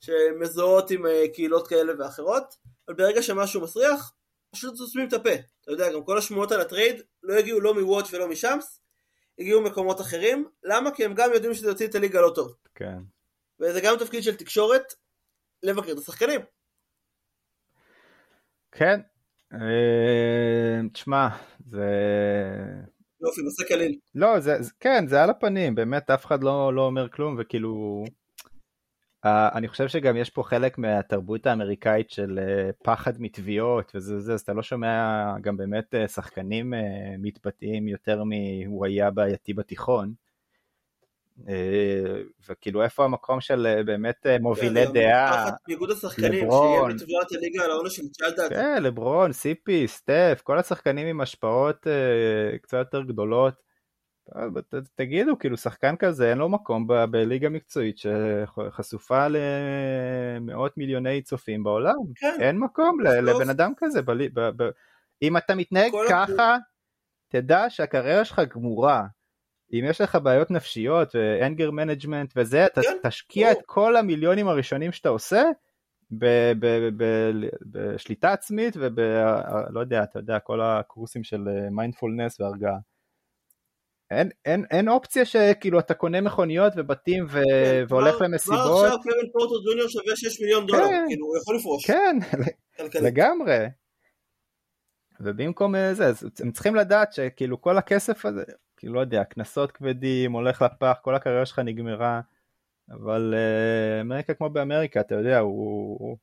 שמזוהות עם אה, קהילות כאלה ואחרות, אבל ברגע שמשהו מסריח, פשוט סותמים את הפה. אתה יודע, גם כל השמועות על הטרייד לא הגיעו לא מוואץ' ולא משאמס, הגיעו ממקומות אחרים. למה? כי הם גם יודעים שזה יוציא את הליגה לא טוב. כן. וזה גם תפקיד של תקשורת, לבקר את השחקנים. כן. אה, תשמע, זה... יופי, נושא קליל. לא, זה, כן, זה על הפנים, באמת אף אחד לא, לא אומר כלום, וכאילו... Uh, אני חושב שגם יש פה חלק מהתרבות האמריקאית של uh, פחד מתביעות וזה זה, אז אתה לא שומע גם באמת uh, שחקנים uh, מתבטאים יותר מ"הוא היה בעייתי בתיכון". Uh, וכאילו איפה המקום של uh, באמת uh, מובילי דעה, איגוד השחקנים, שיהיה בתביעת הליגה על העונש של צ'לדד. כן, לברון, סיפי, סטף, כל השחקנים עם השפעות קצת יותר גדולות. תגידו, כאילו שחקן כזה אין לו מקום בליגה מקצועית שחשופה למאות מיליוני צופים בעולם. כן. אין מקום לבן אדם כזה. ב, ב, ב, אם אתה מתנהג ככה, תדע שהקריירה שלך גמורה. אם יש לך בעיות נפשיות ו anger management וזה, אתה כן, תשקיע את כל המיליונים הראשונים שאתה עושה בשליטה עצמית וב... לא יודע, אתה יודע, כל הקורסים של מיינדפולנס והרגעה. אין, אין, אין אופציה שכאילו אתה קונה מכוניות ובתים ו... כן, והולך כבר, למסיבות. כבר עכשיו קווין פורטר ג'וניור שווה 6 מיליון דולר, כן, כאילו הוא יכול לפרוש. כן, לגמרי. ובמקום אה, זה, אז הם צריכים לדעת שכאילו כל הכסף הזה, כאילו לא יודע, קנסות כבדים, הולך לפח, כל הקריירה שלך נגמרה, אבל uh, אמריקה כמו באמריקה, אתה יודע, הוא, הוא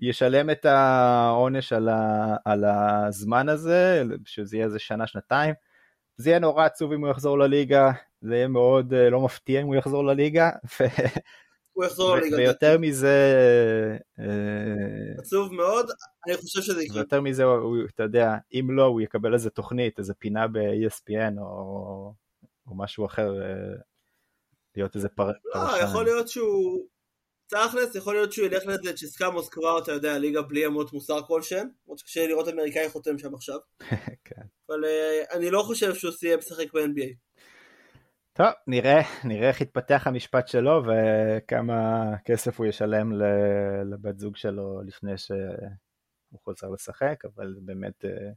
ישלם את העונש על, ה, על הזמן הזה, שזה יהיה איזה שנה, שנתיים. זה יהיה נורא עצוב אם הוא יחזור לליגה, זה יהיה מאוד uh, לא מפתיע אם הוא יחזור לליגה. (laughs) הוא יחזור לליגה. ויותר מזה... Uh, עצוב מאוד, אני חושב שזה יקרה. ויותר מזה, אתה יודע, אם לא, הוא יקבל איזה תוכנית, איזה פינה ב-ESPN או, או משהו אחר, uh, להיות איזה פר... לא. יכול להיות שהוא... תכלס, יכול להיות שהוא ילך לזה צ'סקה מוסקבה, אתה יודע, ליגה בלי אמות מוסר כלשהן, למרות שקשה לראות אמריקאי חותם שם עכשיו. (laughs) כן. אבל אני לא חושב שהוא סיים לשחק ב-NBA. טוב, נראה, נראה איך יתפתח המשפט שלו וכמה כסף הוא ישלם לבת זוג שלו לפני שהוא חוזר לשחק, אבל באמת, אה,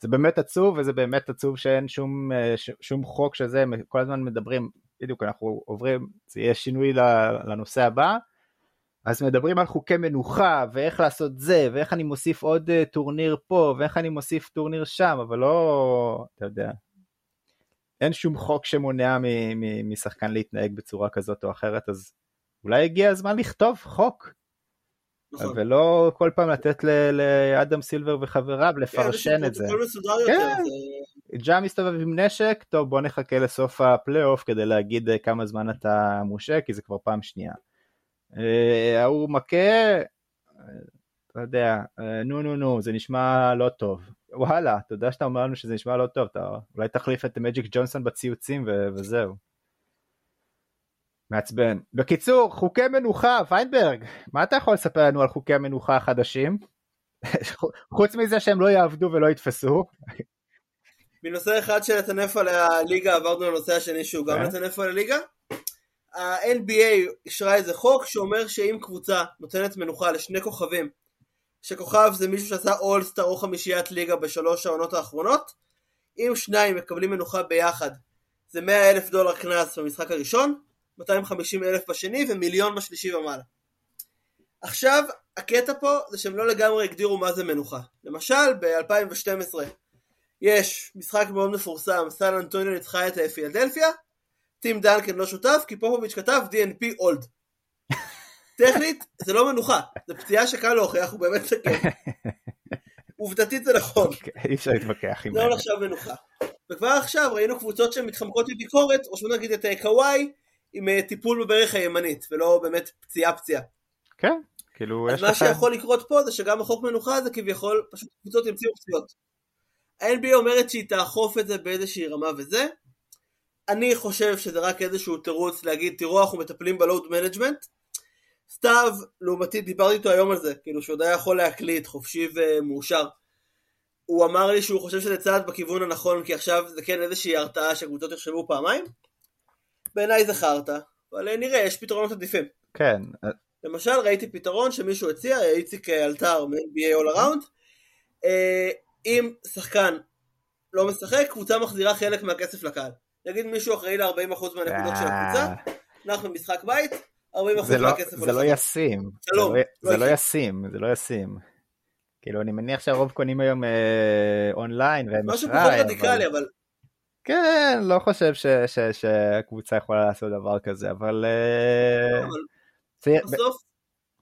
זה באמת עצוב וזה באמת עצוב שאין שום, אה, שום חוק שזה, כל הזמן מדברים, בדיוק אנחנו עוברים, זה יהיה שינוי לנושא הבא, אז מדברים על חוקי מנוחה, ואיך לעשות זה, ואיך אני מוסיף עוד אה, טורניר פה, ואיך אני מוסיף טורניר שם, אבל לא, אתה יודע, אין שום חוק שמונע משחקן להתנהג בצורה כזאת או אחרת, אז אולי הגיע הזמן לכתוב חוק. נכון. ולא כל פעם לתת לאדם סילבר וחבריו כן, לפרשן את זה. כן, ג'ה מסתובב עם נשק, טוב בוא נחכה לסוף הפלייאוף כדי להגיד אה, כמה זמן אתה מושק, כי זה כבר פעם שנייה. אה, ההוא מכה, אתה יודע, אה, נו נו נו, זה נשמע לא טוב. וואלה, יודע שאתה אומר לנו שזה נשמע לא טוב, אתה אולי תחליף את מג'יק ג'ונסון בציוצים ו- וזהו. מעצבן. בקיצור, חוקי מנוחה, ויינברג, מה אתה יכול לספר לנו על חוקי המנוחה החדשים? (laughs) חוץ מזה שהם לא יעבדו ולא יתפסו. מנושא אחד של לטנף על הליגה עברנו לנושא השני שהוא גם. לטנף על הליגה. ה-NBA אישרה איזה חוק שאומר שאם קבוצה נותנת מנוחה לשני כוכבים, שכוכב זה מישהו שעשה אולסטאר או חמישיית ליגה בשלוש העונות האחרונות, אם שניים מקבלים מנוחה ביחד, זה 100 אלף דולר קנס במשחק הראשון, 250 אלף בשני ומיליון בשלישי ומעלה. עכשיו, הקטע פה זה שהם לא לגמרי הגדירו מה זה מנוחה. למשל, ב-2012 יש משחק מאוד מפורסם, סן אנטוניו ניצחה את פילדלפיה, טים דנקן לא שותף, כי פופוביץ' כתב DNP אולד. טכנית, זה לא מנוחה, זה פציעה שקל להוכיח, הוא באמת סכן. (laughs) עובדתית זה נכון. אוקיי, אי אפשר להתווכח עם זה. לא נחשב מנוחה. וכבר עכשיו ראינו קבוצות שמתחמקות מביקורת, או שבוא נגיד את קוואי, עם אה, טיפול בברך הימנית, ולא באמת פציעה פציעה. כן, כאילו יש לך... אז מה שיכול לקרות פה זה שגם החוק מנוחה הזה כביכול, פשוט קבוצות ימציאו פציעות. ה-NBA אומרת שהיא תאכוף את זה באיזושהי רמה וזה, אני חושב שזה רק איזשהו תירוץ להגיד, תראו, אנחנו מטפלים ב load management. סתיו, לעומתי, דיברתי איתו היום על זה, כאילו שהוא היה יכול להקליט, חופשי ומאושר. הוא אמר לי שהוא חושב שזה צעד בכיוון הנכון, כי עכשיו זה כן איזושהי הרתעה שהקבוצות יחשבו פעמיים. בעיניי זה חרטא, אבל נראה, יש פתרונות עדיפים. כן. למשל, ראיתי פתרון שמישהו הציע, איציק אלתר מ-NBA All Around, אה, אם שחקן לא משחק, קבוצה מחזירה חלק מהכסף לקהל. נגיד מישהו אחראי ל-40% מהנקודות של הקבוצה, אה. אנחנו במשחק בית, 40% זה לא- זה לא ישים. שלום, זה לא לא- זה לא ישים. זה לא ישים. כאילו, אני מניח שהרוב קונים היום אה, אונליין והם משהו אשראי, פחות אבל- רדיקלי, אבל כן, לא חושב ש- ש- שהקבוצה יכולה לעשות דבר כזה, אבל... אה, אבל צריך- בסוף,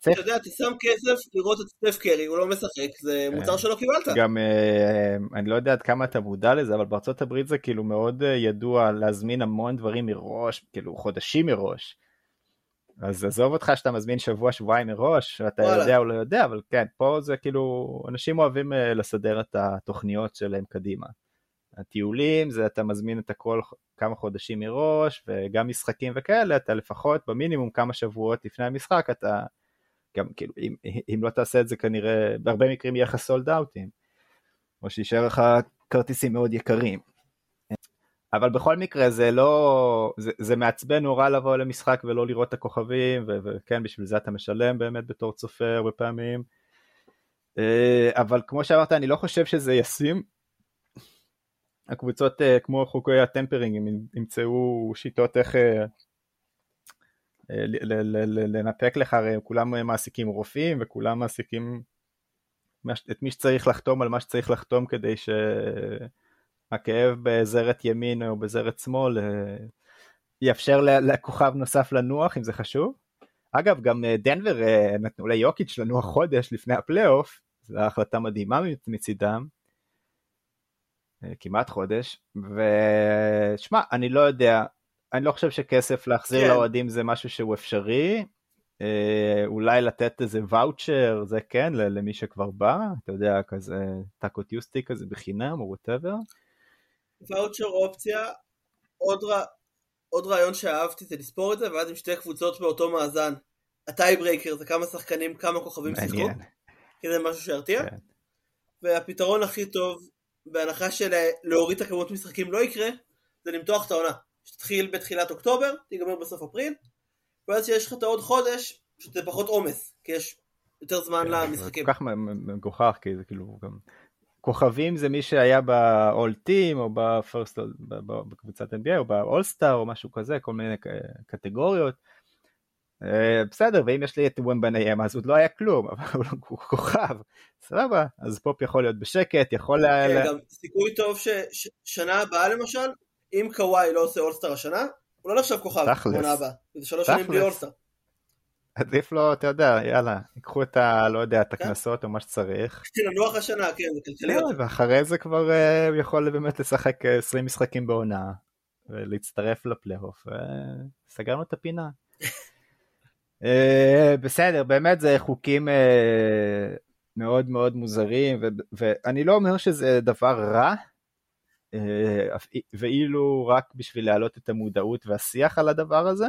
צריך- אתה יודע, אתה שם כסף לראות את סטף קרי, הוא לא משחק, זה כן. מוצר שלא קיבלת. גם אה, אני לא יודע עד כמה אתה מודע לזה אבל בארצות הברית זה כאילו מאוד ידוע להזמין המון דברים מראש כאילו חודשים מראש. אז עזוב אותך שאתה מזמין שבוע שבועיים מראש ואתה וואלה. יודע או לא יודע אבל כן פה זה כאילו אנשים אוהבים אה, לסדר את התוכניות שלהם קדימה. הטיולים זה אתה מזמין את הכל כמה חודשים מראש וגם משחקים וכאלה אתה לפחות במינימום כמה שבועות לפני המשחק אתה גם כאילו אם, אם לא תעשה את זה כנראה בהרבה מקרים יהיה לך סולד אאוטים. או שישאר לך כרטיסים מאוד יקרים. אבל בכל מקרה זה לא, זה, זה מעצבן נורא לבוא למשחק ולא לראות את הכוכבים, ו- וכן בשביל זה אתה משלם באמת בתור צופה הרבה פעמים. אה, אבל כמו שאמרת אני לא חושב שזה ישים. הקבוצות אה, כמו חוקי הטמפרינג ימצאו שיטות איך אה, לנפק לך, הרי כולם מעסיקים רופאים וכולם מעסיקים ש- את מי שצריך לחתום על מה שצריך לחתום כדי שהכאב בזרת ימין או בזרת שמאל אה, יאפשר לכוכב נוסף לנוח אם זה חשוב. אגב גם אה, דנבר אה, נתנו ליוקיץ' לנוח חודש לפני הפלייאוף, זו החלטה מדהימה מצ- מצידם. כמעט חודש, ושמע, אני לא יודע, אני לא חושב שכסף להחזיר כן. לאוהדים זה משהו שהוא אפשרי, אולי לתת איזה ואוצ'ר, זה כן, למי שכבר בא, אתה יודע, כזה taco Tuesday כזה בחינם או whatever. voucher אופציה, עוד, ר... עוד רעיון שאהבתי זה לספור את זה, ואז עם שתי קבוצות באותו מאזן. ה tie breaker זה כמה שחקנים, כמה כוכבים שיחקו. כי זה משהו שירתיע. כן. והפתרון הכי טוב, בהנחה של להוריד את הכמות משחקים לא יקרה, זה למתוח את העונה. שתתחיל בתחילת אוקטובר, תיגמר בסוף אפריל, ואז שיש לך את העוד חודש, שזה פחות עומס, כי יש יותר זמן כן, למשחקים. זה כל כך מגוחך, כי זה כאילו גם... כוכבים זה מי שהיה ב-all team או ב-first, ב- ב- בקבוצת NBA או ב-all star או משהו כזה, כל מיני קטגוריות. אה, בסדר, ואם יש לי את ומבניהם אז עוד לא היה כלום, (laughs) אבל הוא לא- כוכב, סבבה, אז פופ יכול להיות בשקט, יכול. כן, לה- גם סיכוי טוב ששנה הבאה למשל, אם קוואי לא עושה אולסטאר השנה, הוא לא נחשב כוכב תכלס. זה שלוש שנים בלי. אולסטאר. עדיף לו, אתה יודע, יאללה, ייקחו את ה... לא יודע, את כן. הקנסות או מה שצריך. לנוח השנה, כן, זה כלכלי. כן, ואחרי זה כבר אה, הוא יכול באמת לשחק אה, 20 משחקים בעונה ולהצטרף לפלייאוף וסגרנו את הפינה. (laughs) אה, בסדר באמת זה חוקים אה, מאוד מאוד מוזרים ואני לא אומר שזה דבר רע אה, ואילו רק בשביל להעלות את המודעות והשיח על הדבר הזה.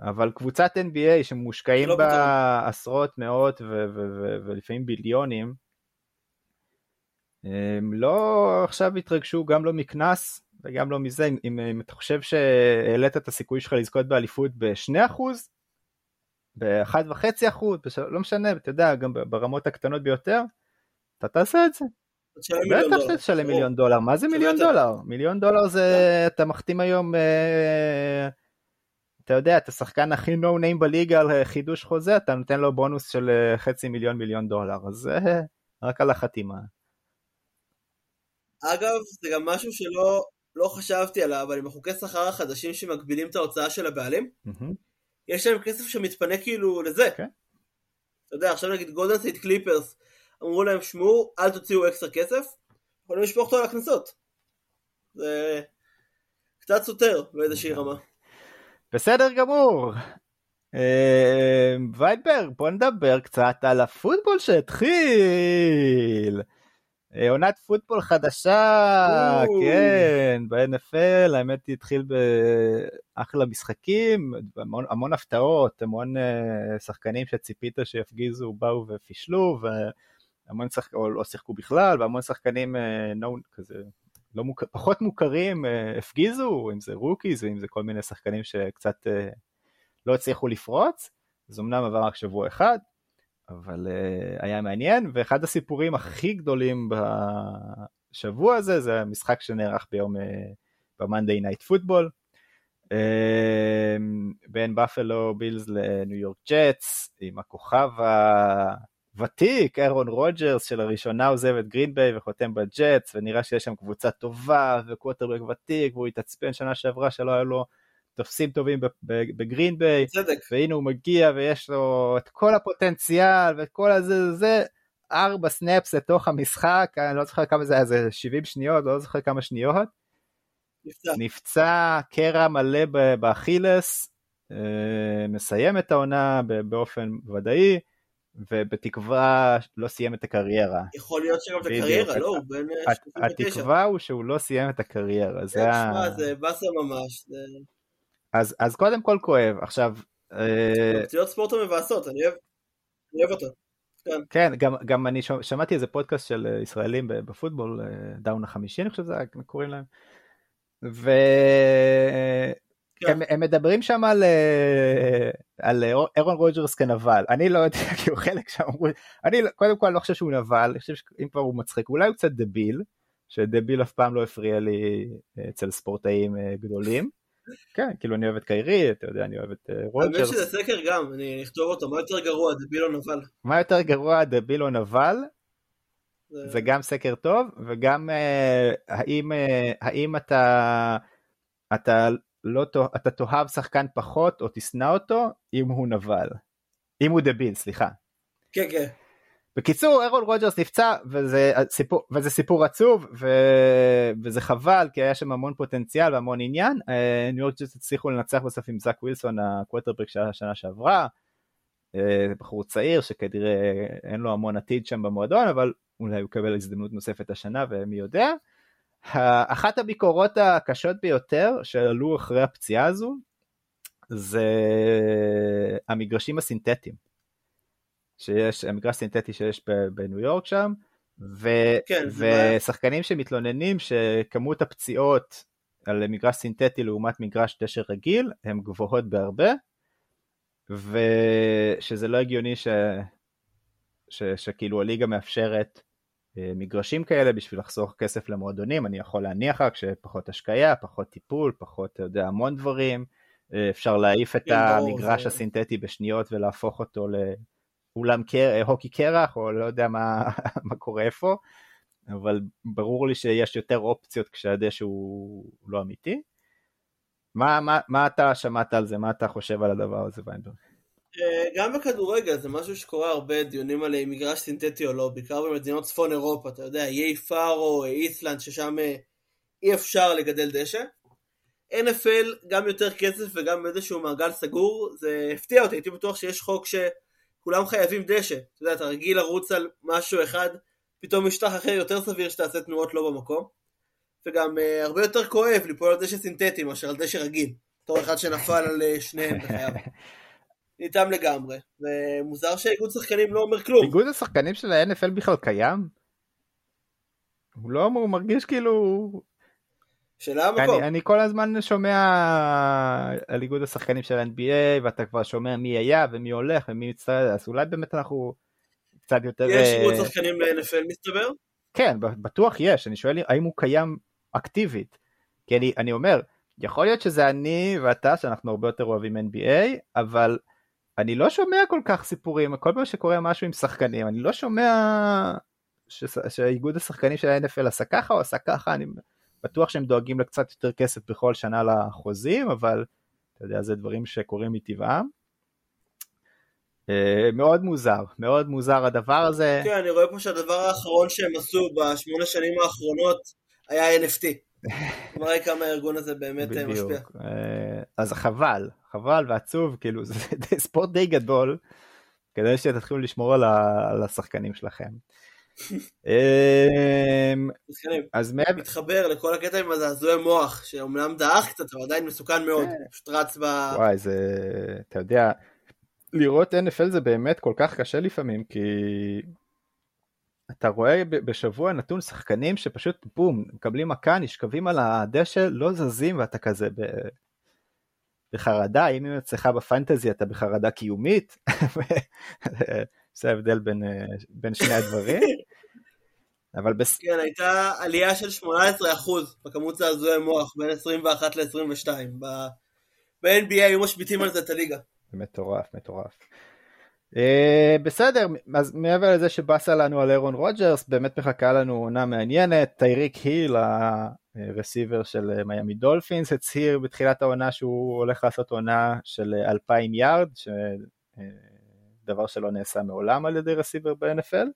אבל קבוצת NBA שמושקעים לא בה פתרון. עשרות מאות ו- ו- ו- ולפעמים ביליונים הם לא עכשיו התרגשו גם לא מקנס וגם לא מזה אם, אם, אתה חושב שהעלית את הסיכוי שלך לזכות באליפות ב-2% ב-1.5% לא משנה אתה יודע גם ברמות הקטנות ביותר אתה תעשה את זה בטח. שתשלם. מיליון דולר מה זה מיליון. כן. דולר מיליון דולר זה אתה מחתים היום אה, אתה יודע את השחקן הכי נו ניים בליגה על אה, חידוש חוזה אתה נותן לו בונוס של אה, חצי מיליון מיליון דולר אז זה רק על החתימה. אגב, זה גם משהו שלא לא חשבתי עליו, אבל עם החוקי שכר החדשים שמגבילים את ההוצאה של הבעלים, מהמם. יש להם כסף שמתפנה כאילו לזה. כן. אתה יודע, עכשיו נגיד גולדן סטייט קליפרס, אמרו להם, שמעו, אל תוציאו אקסטרה כסף, יכולים לשפוך אותו על הקנסות. זה קצת סותר באיזושהי רמה. בסדר גמור. אה, ויינברג בוא נדבר קצת על הפוטבול שהתחיל. אה, עונת פוטבול חדשה, כן, ב-NFL, האמת היא התחיל באחלה משחקים, המון, המון הפתעות, המון uh, שחקנים שציפית שיפגיזו באו ופישלו, והמון שחקנים, או לא שיחקו בכלל, והמון שחקנים uh, נו, כזה, לא מוכ... פחות מוכרים uh, הפגיזו, אם זה rookies ואם זה כל מיני שחקנים שקצת uh, לא הצליחו לפרוץ, אז אמנם עבר רק שבוע אחד, אבל uh, היה מעניין, ואחד הסיפורים הכי גדולים בשבוע הזה זה המשחק שנערך ביום, ב-Monday Night Football, בין בפלו בילס לניו יורק ג'טס, עם הכוכב הוותיק, אירון רוג'רס, שלראשונה עוזב את גרינביי וחותם בג'טס, ונראה שיש שם קבוצה טובה וקווטרבק ותיק, והוא התעצבן שנה שעברה שלא היה לו תופסים טובים בגרין ביי, והנה הוא מגיע ויש לו את כל הפוטנציאל ואת כל הזה זה, ארבע snaps לתוך המשחק, אני לא זוכר כמה זה היה, זה 70 שניות, לא זוכר כמה שניות. נפצע. נפצע, קרע מלא באכילס, אה, מסיים את העונה באופן ודאי. ובתקווה לא סיים את הקריירה. יכול להיות שגם את הקריירה, לא, הוא בן 39. התקווה הוא שהוא לא סיים את הקריירה, זה כן, ה... זה באסה ממש. אז, קודם כל כואב, עכשיו... פציעות אה, ספורט המבאסות, אני אוהב, אותו. כן, כן גם, גם אני שמעתי איזה פודקאסט של אה, ישראלים בפוטבול, אה, דאון החמישי אני חושב שזה קוראים להם, והם כן. הם מדברים שם על, על אירון רוג'רס כנבל, אני לא יודע, (laughs) כי הוא חלק שם, אני קודם כל לא חושב שהוא נבל, אני חושב שאם כבר הוא מצחיק, אולי הוא קצת דביל, שדביל אף פעם לא הפריע לי אצל ספורטאים גדולים. (laughs) כן, כאילו אני אוהב את קיירי, אתה יודע, אני אוהב את רוג'רס. האמת שזה סקר גם, אני אכתוב אותו, מה יותר גרוע, דביל או נבל? מה יותר גרוע, דביל או נבל? זה גם סקר טוב, וגם אה, האם, אה, האם אתה, אתה לא, אתה תאהב שחקן פחות או תשנא אותו אם הוא נבל. אם הוא דביל, סליחה. כן, כן. בקיצור אירון רוג'רס נפצע וזה סיפור וזה סיפור עצוב ו... וזה חבל כי היה שם המון פוטנציאל והמון עניין אה, ניו יורק ג'טס הצליחו לנצח בסוף עם זאק ווילסון הקווטרבק של השנה שעברה. אה, בחור צעיר שכנראה אין לו המון עתיד שם במועדון אבל אולי הוא יקבל הזדמנות נוספת השנה ומי יודע. אחת הביקורות הקשות ביותר שעלו אחרי הפציעה הזו זה המגרשים הסינתטיים. שיש, המגרש סינתטי שיש בניו יורק שם, ו, כן, ושחקנים שמתלוננים שכמות הפציעות על מגרש סינתטי לעומת מגרש דשא רגיל הם גבוהות בהרבה, ושזה לא הגיוני ש, ש, שכאילו הליגה מאפשרת מגרשים כאלה בשביל לחסוך כסף למועדונים, אני יכול להניח רק שפחות השקיה, פחות טיפול, פחות, אתה יודע, המון דברים, אה, אפשר להעיף את כן, המגרש הסינתטי בשניות ולהפוך אותו ל... אולם קר, אה, הוקי קרח או לא יודע מה, (laughs) מה קורה איפה, אבל ברור לי שיש יותר אופציות כשהדשא הוא לא אמיתי. מה, מה, מה אתה שמעת על זה? מה אתה חושב על הדבר הזה ויינברג? אה, גם בכדורגל זה משהו שקורה הרבה דיונים על מגרש סינתטי או לא, בעיקר במדינות צפון אירופה, אתה יודע, איי פארו, איסלנד, ששם אה, אי אפשר לגדל דשא. NFL גם יותר כסף וגם איזשהו מעגל סגור, זה הפתיע אותי, הייתי בטוח שיש חוק ש... כולם חייבים דשא. אתה יודע, אתה רגיל לרוץ על משהו אחד, פתאום משטח אחר יותר סביר שתעשה תנועות לא במקום. וגם uh, הרבה יותר כואב ליפול על דשא סינתטי מאשר על דשא רגיל. בתור אחד שנפל על uh, שניהם בחייו. (laughs) ניתם לגמרי, ומוזר שאיגוד שחקנים לא אומר כלום. איגוד השחקנים של ה-NFL בכלל קיים? הוא לא, הוא מרגיש כאילו שאלה המקום. אני, אני כל הזמן שומע על איגוד השחקנים של NBA ואתה כבר שומע מי היה ומי הולך ומי מצטרף אז אולי באמת אנחנו קצת יותר... יש אה, איגוד שחקנים ל-NFL מסתבר? כן בטוח יש אני שואל האם הוא קיים אקטיבית כי אני, אני אומר יכול להיות שזה אני ואתה שאנחנו הרבה יותר אוהבים NBA אבל אני לא שומע כל כך סיפורים כל פעם שקורה משהו עם שחקנים אני לא שומע שאיגוד השחקנים של ה-NFL עשה ככה או עשה ככה אני בטוח שהם דואגים לקצת יותר כסף בכל שנה לחוזים, אבל אתה יודע, זה דברים שקורים מטבעם. אה, מאוד מוזר, מאוד מוזר הדבר הזה. כן, אני רואה פה שהדבר האחרון שהם עשו בשמונה שנים האחרונות היה NFT. מראה כמה הארגון הזה באמת אה, בדיוק. משפיע. אה, אז חבל, חבל ועצוב, כאילו (laughs) זה ספורט די גדול, כדי שתתחילו לשמור על, השחקנים שלכם. (laughs) אמ, אז מתחבר לכל הקטע עם הזעזועי מוח, שאומנם דעך קצת, אבל עדיין מסוכן מאוד, כן. פשוט רץ ב... וואי, זה, אתה יודע, לראות NFL זה באמת כל כך קשה לפעמים, כי אתה רואה בשבוע נתון שחקנים שפשוט בום, מקבלים מכה, נשכבים על הדשא, לא זזים ואתה כזה ב... בחרדה, אם היא אצלך בפנטזי אתה בחרדה קיומית, (laughs) זה ההבדל בין, בין שני הדברים. אבל בס... כן, הייתה עלייה של 18% בכמות זעזועי מוח בין 21 ל-22. ב-NBA היו משביתים על זה את הליגה. מטורף, מטורף. Uh, בסדר, אז מעבר לזה שבאסה לנו על אירון רוג'רס, באמת מחכה לנו עונה מעניינת, טייריק היל, הרסיבר של מיאמי דולפינס, הצהיר בתחילת העונה שהוא הולך לעשות עונה של 2,000 יארד, דבר שלא נעשה מעולם על ידי רסיבר ב-NFL.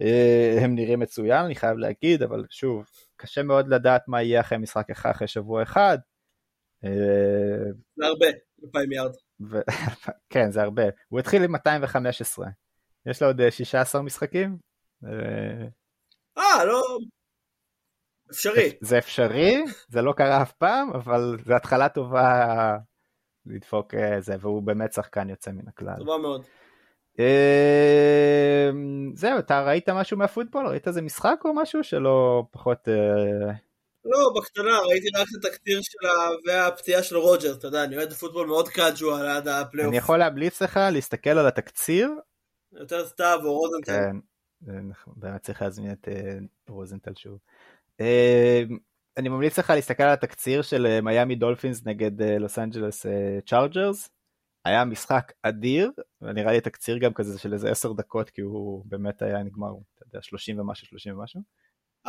Uh, הם נראים מצוין, אני חייב להגיד, אבל שוב, קשה מאוד לדעת מה יהיה אחרי משחק אחד, אחרי שבוע אחד. Uh, זה הרבה, 2,000 יארד. ו... (laughs) כן, זה הרבה. הוא התחיל עם 215. יש לו עוד 16 אה, משחקים? אה, אה, לא... אפשרי. זה אפשרי, זה לא קרה אף פעם, אבל זו התחלה טובה לדפוק אה, זה, והוא באמת שחקן יוצא מן הכלל. טובה מאוד. זהו, אתה ראית משהו מהפוטבול? ראית איזה משחק או משהו שלא פחות... לא, בקטנה, ראיתי רק את התקציר שלה והפציעה של רוג'רס, אתה יודע, אני אוהד פוטבול מאוד casual עד הפלייאוף. אני יכול להמליץ לך להסתכל על התקציר. יותר סתיו או רוזנטל. כן, נכון, באמת צריך להזמין את אה, רוזנטל שוב. אה, אני ממליץ לך להסתכל על התקציר של אה, מיאמי דולפינס נגד לוס אנג'לס צ'ארג'רס. היה משחק אדיר, ונראה לי תקציר גם כזה של איזה עשר דקות, כי הוא באמת היה נגמר, אתה יודע, 30 ומשהו, 30 ומשהו.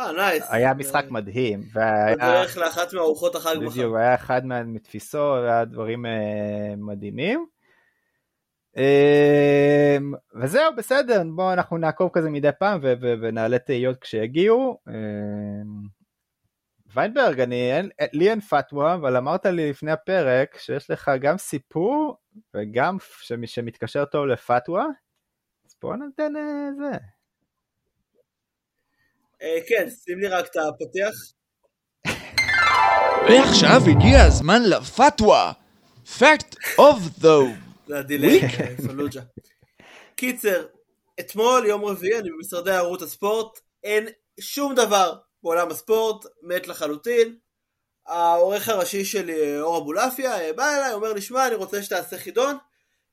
אה, nice. היה משחק מדהים. בדרך לאחת מארוחות החג מחר. בדיוק, היה אחד מתפיסו, היה דברים אה, מדהימים. אה, וזהו, בסדר, בואו אנחנו נעקוב כזה מדי פעם ונעלה תהיות כשיגיעו. אה, ויינברג, אני, אין, לי אין פתווה, אבל אמרת לי לפני הפרק שיש לך גם סיפור וגם שמתקשר טוב לפתווה, אז בואו ניתן זה. אה, כן, שים לי רק את הפתיח. ועכשיו הגיע הזמן לפתווה. Fact of the זה הדילי, אה, פלוג'ה. קיצר, אתמול, יום רביעי, אני במשרדי ערוץ הספורט, אין שום דבר בעולם הספורט, מת לחלוטין. העורך הראשי שלי, אור אבולעפיה, אה, בא אליי, אומר לי, שמע, אני רוצה שתעשה חידון,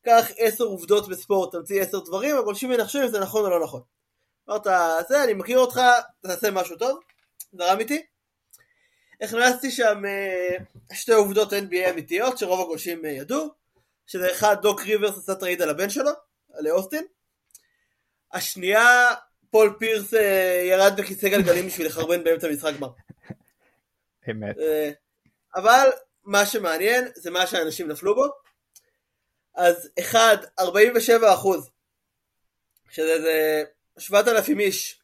קח עשר עובדות בספורט, תמציא עשר דברים, אבל שימי נחשב אם זה נכון או לא נכון. אמרת, זה, אני מכיר אותך, תעשה משהו טוב, זרם איתי. הכנסתי שם אה, שתי עובדות NBA אמיתיות שרוב הגולשים אה, ידעו, שזה אחד, דוק ריברס עשה טרייד על הבן שלו, על אוסטין. השנייה, פול פירס אה, ירד בכיסא גלגלים בשביל לחרבן באמצע משחק גמר. אמת. אבל מה שמעניין זה מה שאנשים נפלו בו. אז אחד, 47 אחוז, שזה 7,000 איש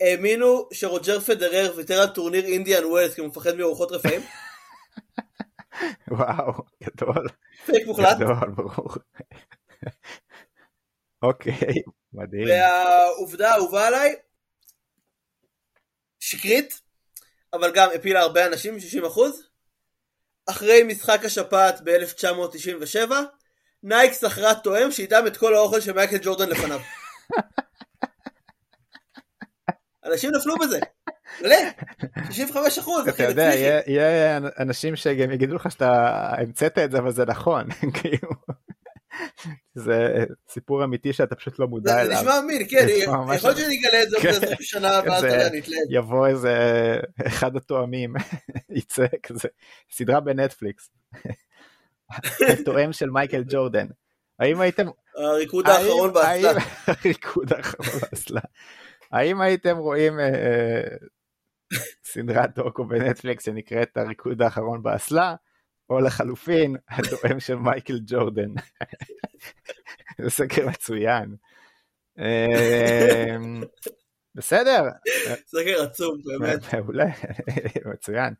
האמינו שרוג'ר פדרר ויתר על טורניר אינדיאן ווילס כי הוא מפחד מרוחות רפאים? (laughs) וואו, גדול. פייק מוחלט. גדול, ברור. (laughs) אוקיי, מדהים. והעובדה האהובה עליי, שקרית, אבל גם הפילה הרבה אנשים, 60%. אחרי משחק השפעת ב-1997, נייק שכרה תואם שאיתם את כל האוכל של מייקל ג'ורדן לפניו. (laughs) אנשים נפלו בזה. מלא, 65 אחוז, אתה יודע, יהיה אנשים שגם יגידו לך שאתה המצאת את זה, אבל זה נכון, (laughs) כאילו. זה סיפור אמיתי שאתה פשוט לא מודע אליו. זה נשמע אמין, כן, יכול להיות שאני אגלה את זה עוד איזה שנה ואז אתה יודע, נתלהב. יבוא איזה אחד התואמים, (laughs) יצא כזה, סדרה בנטפליקס. (laughs) התואם של מייקל ג'ורדן. האם הייתם... הריקוד האחרון באסלה. הריקוד האחרון באסלה. האם הייתם רואים אה, אה, סדרת דוקו בנטפליקס שנקראת הריקוד האחרון באסלה, או לחלופין, הדואם של מייקל ג'ורדן. (laughs) זה סקר מצוין. אה, בסדר. סקר עצום, באמת. (laughs) מעולה, מצוין.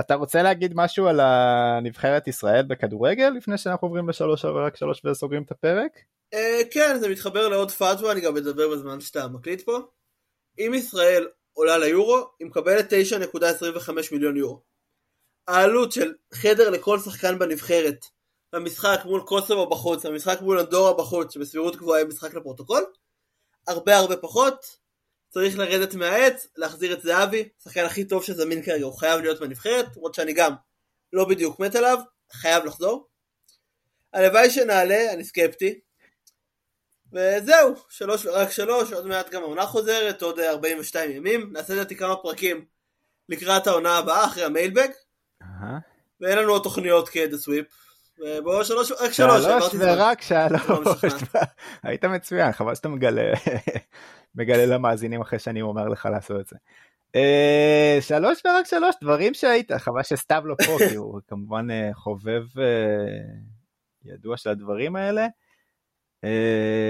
אתה רוצה להגיד משהו על הנבחרת ישראל בכדורגל לפני שאנחנו עוברים לשלוש רק שלוש וסוגרים את הפרק? אה, כן, זה מתחבר לעוד פאטווה, אני גם מדבר בזמן שאתה מקליט פה. אם ישראל עולה ליורו, היא מקבלת 9.25 מיליון יורו. העלות של חדר לכל שחקן בנבחרת במשחק מול קוסובו בחוץ, במשחק מול אנדורה בחוץ, שבסבירות גבוהה יהיה משחק לפרוטוקול, הרבה הרבה פחות, צריך לרדת מהעץ, להחזיר את זהבי, השחקן הכי טוב שזמין כרגע, הוא חייב להיות בנבחרת, למרות שאני גם לא בדיוק מת עליו, חייב לחזור. הלוואי שנעלה, אני סקפטי. וזהו, שלוש ורק שלוש, עוד מעט גם העונה חוזרת, עוד 42 ימים, נעשה לדעתי כמה פרקים לקראת העונה הבאה, אחרי המיילבג. ואין לנו עוד תוכניות כדה סוויפ. ובואו שלוש, רק שלוש, שלוש ורק שלוש. (laughs) היית מצוין, חבל שאתה מגלה, (laughs) מגלה למאזינים אחרי שאני אומר לך לעשות את זה. אה, שלוש ורק שלוש, דברים שהיית, חבל שסתיו לא פה, (laughs) כי הוא כמובן אה, חובב אה, ידוע של הדברים האלה.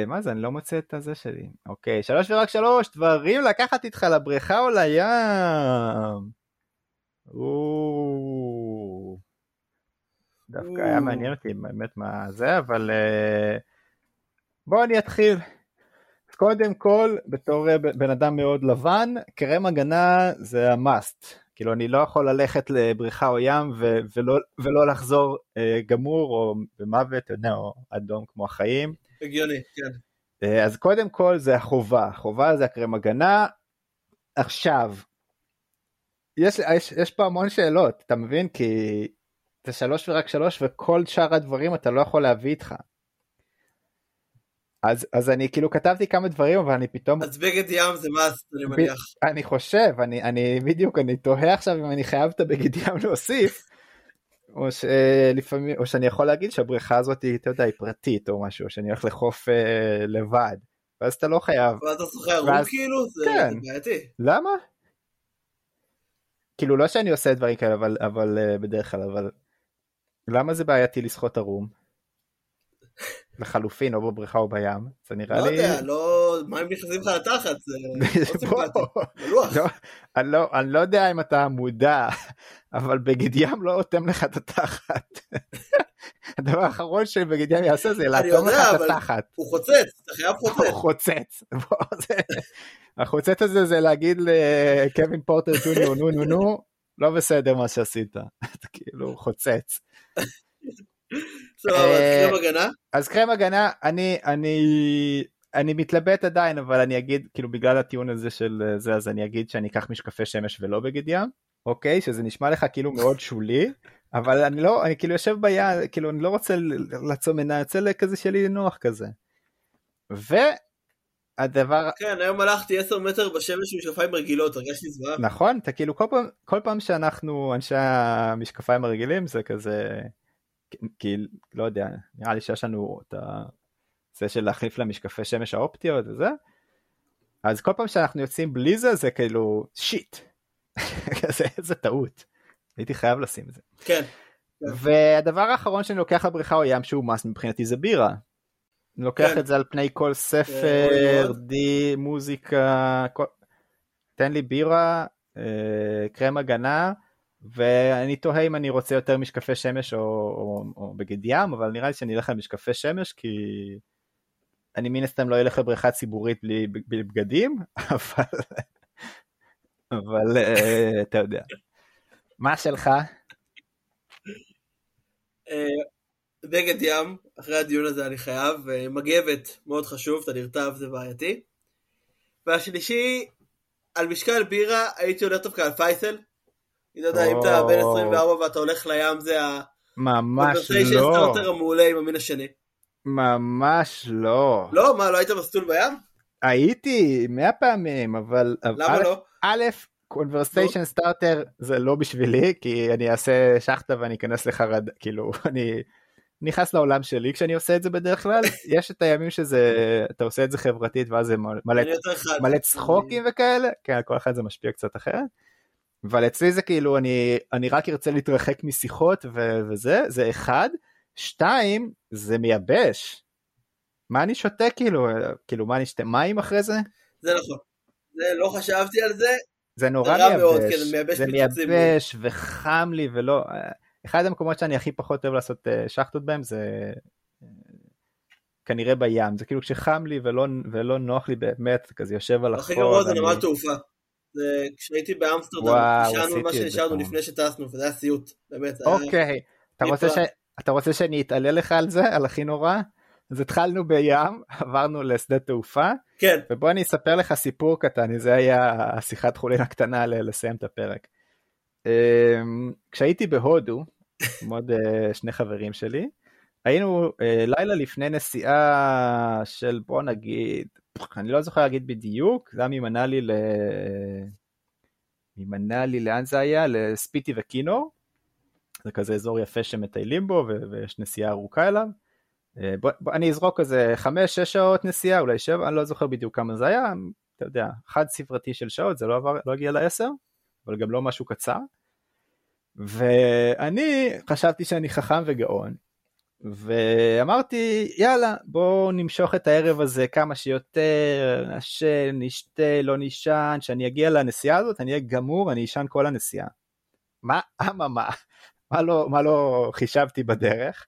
מה זה, אני לא מוצא את הזה שלי. אוקיי, שלוש ורק שלוש, דברים לקחת איתך לבריכה או לים. דווקא היה מעניין אותי באמת מה זה, אבל בואו אני אתחיל. קודם כל, בתור אה, בן אדם מאוד לבן, קרם הגנה זה המאסט. כאילו, אני לא יכול ללכת לבריכה או ים ו- ולא, ולא לחזור אה, גמור או במוות, אתה יודע, או אדום כמו החיים. הגיוני, כן. אה, אז קודם כל זה החובה, החובה זה הקרם הגנה. עכשיו, יש, יש, יש פה המון שאלות, אתה מבין? כי זה שלוש ורק שלוש וכל שאר הדברים אתה לא יכול להביא איתך. אז, אז אני כאילו כתבתי כמה דברים אבל אני פתאום אז בגד ים זה מאסט אני מניח אני חושב אני אני בדיוק אני תוהה עכשיו אם אני חייב את הבגד ים להוסיף או שלפעמים או שאני יכול להגיד שהבריכה הזאת אתה יודע היא פרטית או משהו שאני הולך לחוף אה, לבד ואז אתה לא חייב. ואז אתה שוכר ואז... כאילו זה כן. בעייתי. למה? כאילו לא שאני עושה דברים כאלה אבל אבל uh, בדרך כלל אבל למה זה בעייתי לשחות ערום? לחלופין או בבריכה או בים זה נראה לא לי... לא יודע, לא... מים נכנסים לך לתחת, זה לא (laughs) לא, אני, לא, אני לא יודע אם אתה מודע, אבל בגד ים לא אוטם לך את התחת. (laughs) הדבר האחרון שבגד ים יעשה זה לאטום לך את התחת. הוא חוצץ, אתה חייב חוצץ. (laughs) הוא חוצץ. (laughs) החוצץ הזה זה להגיד לקווין פורטר ג'וניור נו נו נו, לא בסדר מה שעשית. אתה כאילו חוצץ. אה, קרם הגנה? אז קרם הגנה, אני, אני, אני מתלבט עדיין, אבל אני אגיד, כאילו בגלל הטיעון הזה של זה, אז אני אגיד שאני אקח משקפי שמש ולא בגד ים, אוקיי? שזה נשמע לך כאילו מאוד שולי, אבל אני לא, אני כאילו יושב ביד, כאילו אני לא רוצה לעצום עיניים, יוצא לכזה שלי נוח כזה. והדבר... כן, היום הלכתי 10 מטר בשמש עם משקפיים רגילות, הרגשתי זוועה. נכון, אתה כאילו כל פעם, כל פעם שאנחנו אנשי המשקפיים הרגילים זה כזה... כי לא יודע, נראה לי שיש לנו את זה של להחליף למשקפי שמש האופטיות וזה, אז כל פעם שאנחנו יוצאים בלי זה זה כאילו שיט, (laughs) איזה טעות, הייתי חייב לשים את זה. כן. והדבר האחרון שאני לוקח לבריכה או ים שהוא מס מבחינתי זה בירה. אני לוקח כן. את זה על פני כל ספר, די, מוזיקה, כל... תן לי בירה, אה, קרם הגנה, ואני תוהה אם אני רוצה יותר משקפי שמש או, או, או בגד ים, אבל נראה לי שאני אלך על משקפי שמש כי אני מן הסתם לא אלך לבריכה ציבורית בלי, בלי בגדים, (laughs) אבל, אבל uh, אתה יודע. מה שלך? אה, בגד ים, אחרי הדיון הזה אני חייב, אה, מגבת מאוד חשוב, אתה נרטב זה בעייתי. והשלישי, על משקל בירה הייתי הולך דווקא על פייסל, אני לא יודע, אם אתה בן 24 ואתה הולך לים זה ה... ממש לא. starter המעולה עם המין השני. ממש לא. לא? מה, לא היית מסטול בים? הייתי מאה פעמים, אבל... למה לא? א', conversation starter זה לא בשבילי, כי אני אעשה שחטה ואני אכנס לחרדה, כאילו, (laughs) אני נכנס לעולם שלי כשאני עושה את זה בדרך כלל. יש את הימים שזה, אתה עושה את זה חברתית ואז זה מלא צחוקים וכאלה, כן, כל אחד זה משפיע קצת אחרת. אבל אצלי זה כאילו אני אני רק ארצה להתרחק משיחות ו- וזה זה אחד שתיים זה מייבש. מה אני שותה כאילו כאילו מה אני שותה מים אחרי זה? זה נכון. זה לא חשבתי על זה. זה נורא מייבש. מאוד, כן, מייבש זה מייבש וחם לי ולא אחד המקומות שאני הכי פחות אוהב לעשות אה, שחטות בהם זה כנראה בים, זה כאילו כשחם לי ולא, ולא נוח לי באמת, כזה יושב על החול. הכי גרוע זה נמל תעופה. זה כשהייתי באמסטרדם, נשארנו מה שנשארנו לפני שטסנו, וזה היה סיוט, באמת. אוקיי, אתה רוצה, ש... אתה רוצה שאני אתעלה לך על זה, על הכי נורא? אז התחלנו בים, (laughs) עברנו לשדה תעופה, כן. ובוא אני אספר לך סיפור קטן, זה היה השיחת חולין הקטנה לסיים את הפרק. אמ, כשהייתי בהודו, עם עוד אה, שני חברים שלי, היינו אה, לילה לפני נסיעה של בוא נגיד, אני לא זוכר להגיד בדיוק, זה היה ממנאלי ל... ממנאלי לאן זה היה? לספיטי וקינור. זה כזה אזור יפה שמטיילים בו ויש נסיעה ארוכה אליו. אה, בוא, בוא, אני אזרוק איזה 5-6 שעות נסיעה, אולי 7, אני לא זוכר בדיוק כמה זה היה, אתה יודע, חד ספרתי של שעות, זה לא, עבר, לא הגיע ל-10, אבל גם לא משהו קצר. ואני חשבתי שאני חכם וגאון, ואמרתי יאללה בואו נמשוך את הערב הזה כמה שיותר, נשן, נשתה, לא נישן, שאני אגיע לנסיעה הזאת אני אהיה גמור, אני אשן כל הנסיעה. מה, (laughs) אממה, מה לא, מה לא חישבתי בדרך?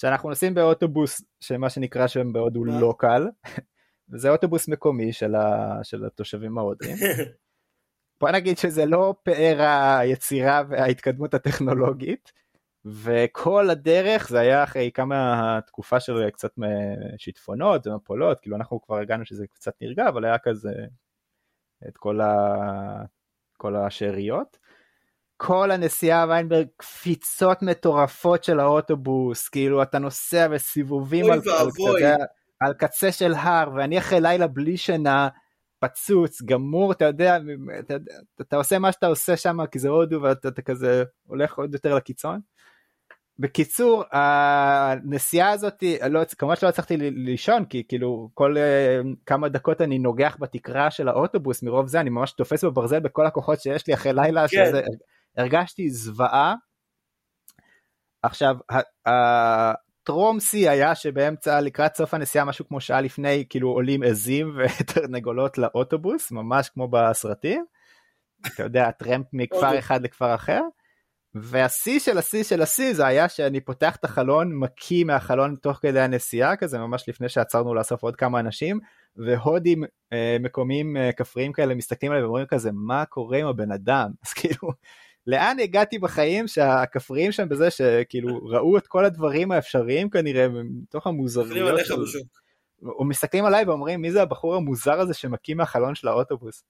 שאנחנו נוסעים באוטובוס שמה שנקרא שם בהודו לא קל, (laughs) וזה אוטובוס מקומי של, ה, של התושבים ההודים. (laughs) בוא נגיד שזה לא פאר היצירה וההתקדמות הטכנולוגית, וכל הדרך זה היה אחרי כמה תקופה של קצת שיטפונות ומפולות, כאילו אנחנו כבר הגענו שזה קצת נרגע, אבל היה כזה את כל, ה... כל השאריות. כל הנסיעה ויינברג קפיצות מטורפות של האוטובוס, כאילו אתה נוסע בסיבובים על, על, קצה, על קצה של הר, ואני אחרי לילה בלי שינה, פצוץ, גמור, אתה יודע, אתה, אתה עושה מה שאתה עושה שם כי זה הודו ואתה אתה כזה הולך עוד יותר לקיצון. בקיצור הנסיעה הזאת לא, כמובן שלא הצלחתי לישון כי כאילו כל uh, כמה דקות אני נוגח בתקרה של האוטובוס מרוב זה אני ממש תופס בברזל בכל הכוחות שיש לי אחרי לילה כן. שזה הרגשתי זוועה. עכשיו הטרום שיא היה שבאמצע לקראת סוף הנסיעה משהו כמו שעה לפני כאילו עולים עזים (laughs) ותרנגולות לאוטובוס ממש כמו בסרטים. אתה יודע טרמפ מכפר אחד לכפר אחר. והשיא של השיא של השיא זה היה שאני פותח את החלון מקיא מהחלון תוך כדי הנסיעה כזה ממש לפני שעצרנו לאסוף עוד כמה אנשים והודים אה, מקומיים אה, כפריים כאלה מסתכלים עליהם ואומרים כזה מה קורה עם הבן אדם (laughs) אז כאילו לאן הגעתי בחיים שהכפריים שם בזה שכאילו ראו את כל הדברים האפשריים כנראה מתוך המוזריות. ומסתכלים עליי ואומרים מי זה הבחור המוזר הזה שמקיא מהחלון של האוטובוס.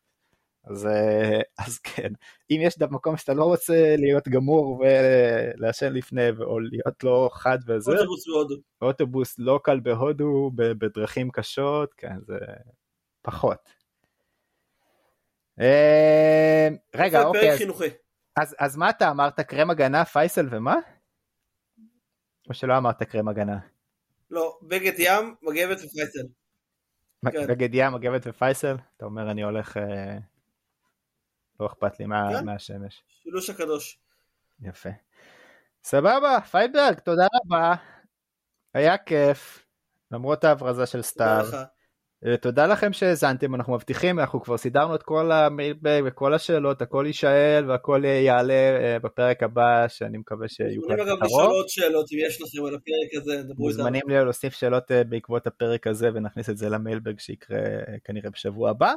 אז, אה, אז כן, אם יש מקום שאתה לא רוצה להיות גמור ולעשן לפני או להיות לא חד וזה, אוטובוס בהודו. אוטובוס לא קל בהודו בדרכים קשות, כן, זה פחות. אה, רגע, אוקיי. אז, אז, אז מה אתה אמרת? קרם הגנה, פייסל ומה? או שלא אמרת קרם הגנה? לא, בגד ים, מגבת ופייסל. כן. בגד ים, מגבת ופייסל? אתה אומר אני הולך... אה, לא אכפת לי מה, כן? מהשמש. שילוש הקדוש. יפה. סבבה, ויינברג, תודה רבה. היה כיף, למרות ההברזה של סתיו. אה, תודה לכם שהאזנתם, אנחנו מבטיחים, אנחנו כבר סידרנו את כל המיילבג וכל השאלות, הכל יישאל והכל יעלה אה, בפרק הבא, שאני מקווה שיהיו כבר מוזמנים אגב לשאול עוד שאלות אם יש לכם על הפרק הזה, דברו איתנו. מוזמנים להוסיף שאלות אה, בעקבות הפרק הזה ונכניס את זה למיילבג שיקרה כנראה בשבוע הבא.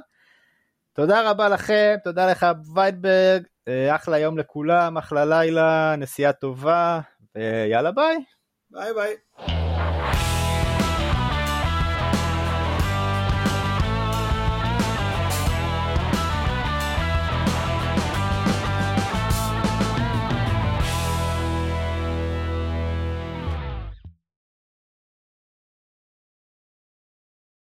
תודה רבה לכם, תודה לך ויידברג, אחלה יום לכולם, אחלה לילה, נסיעה טובה, ויאללה ביי. ביי ביי.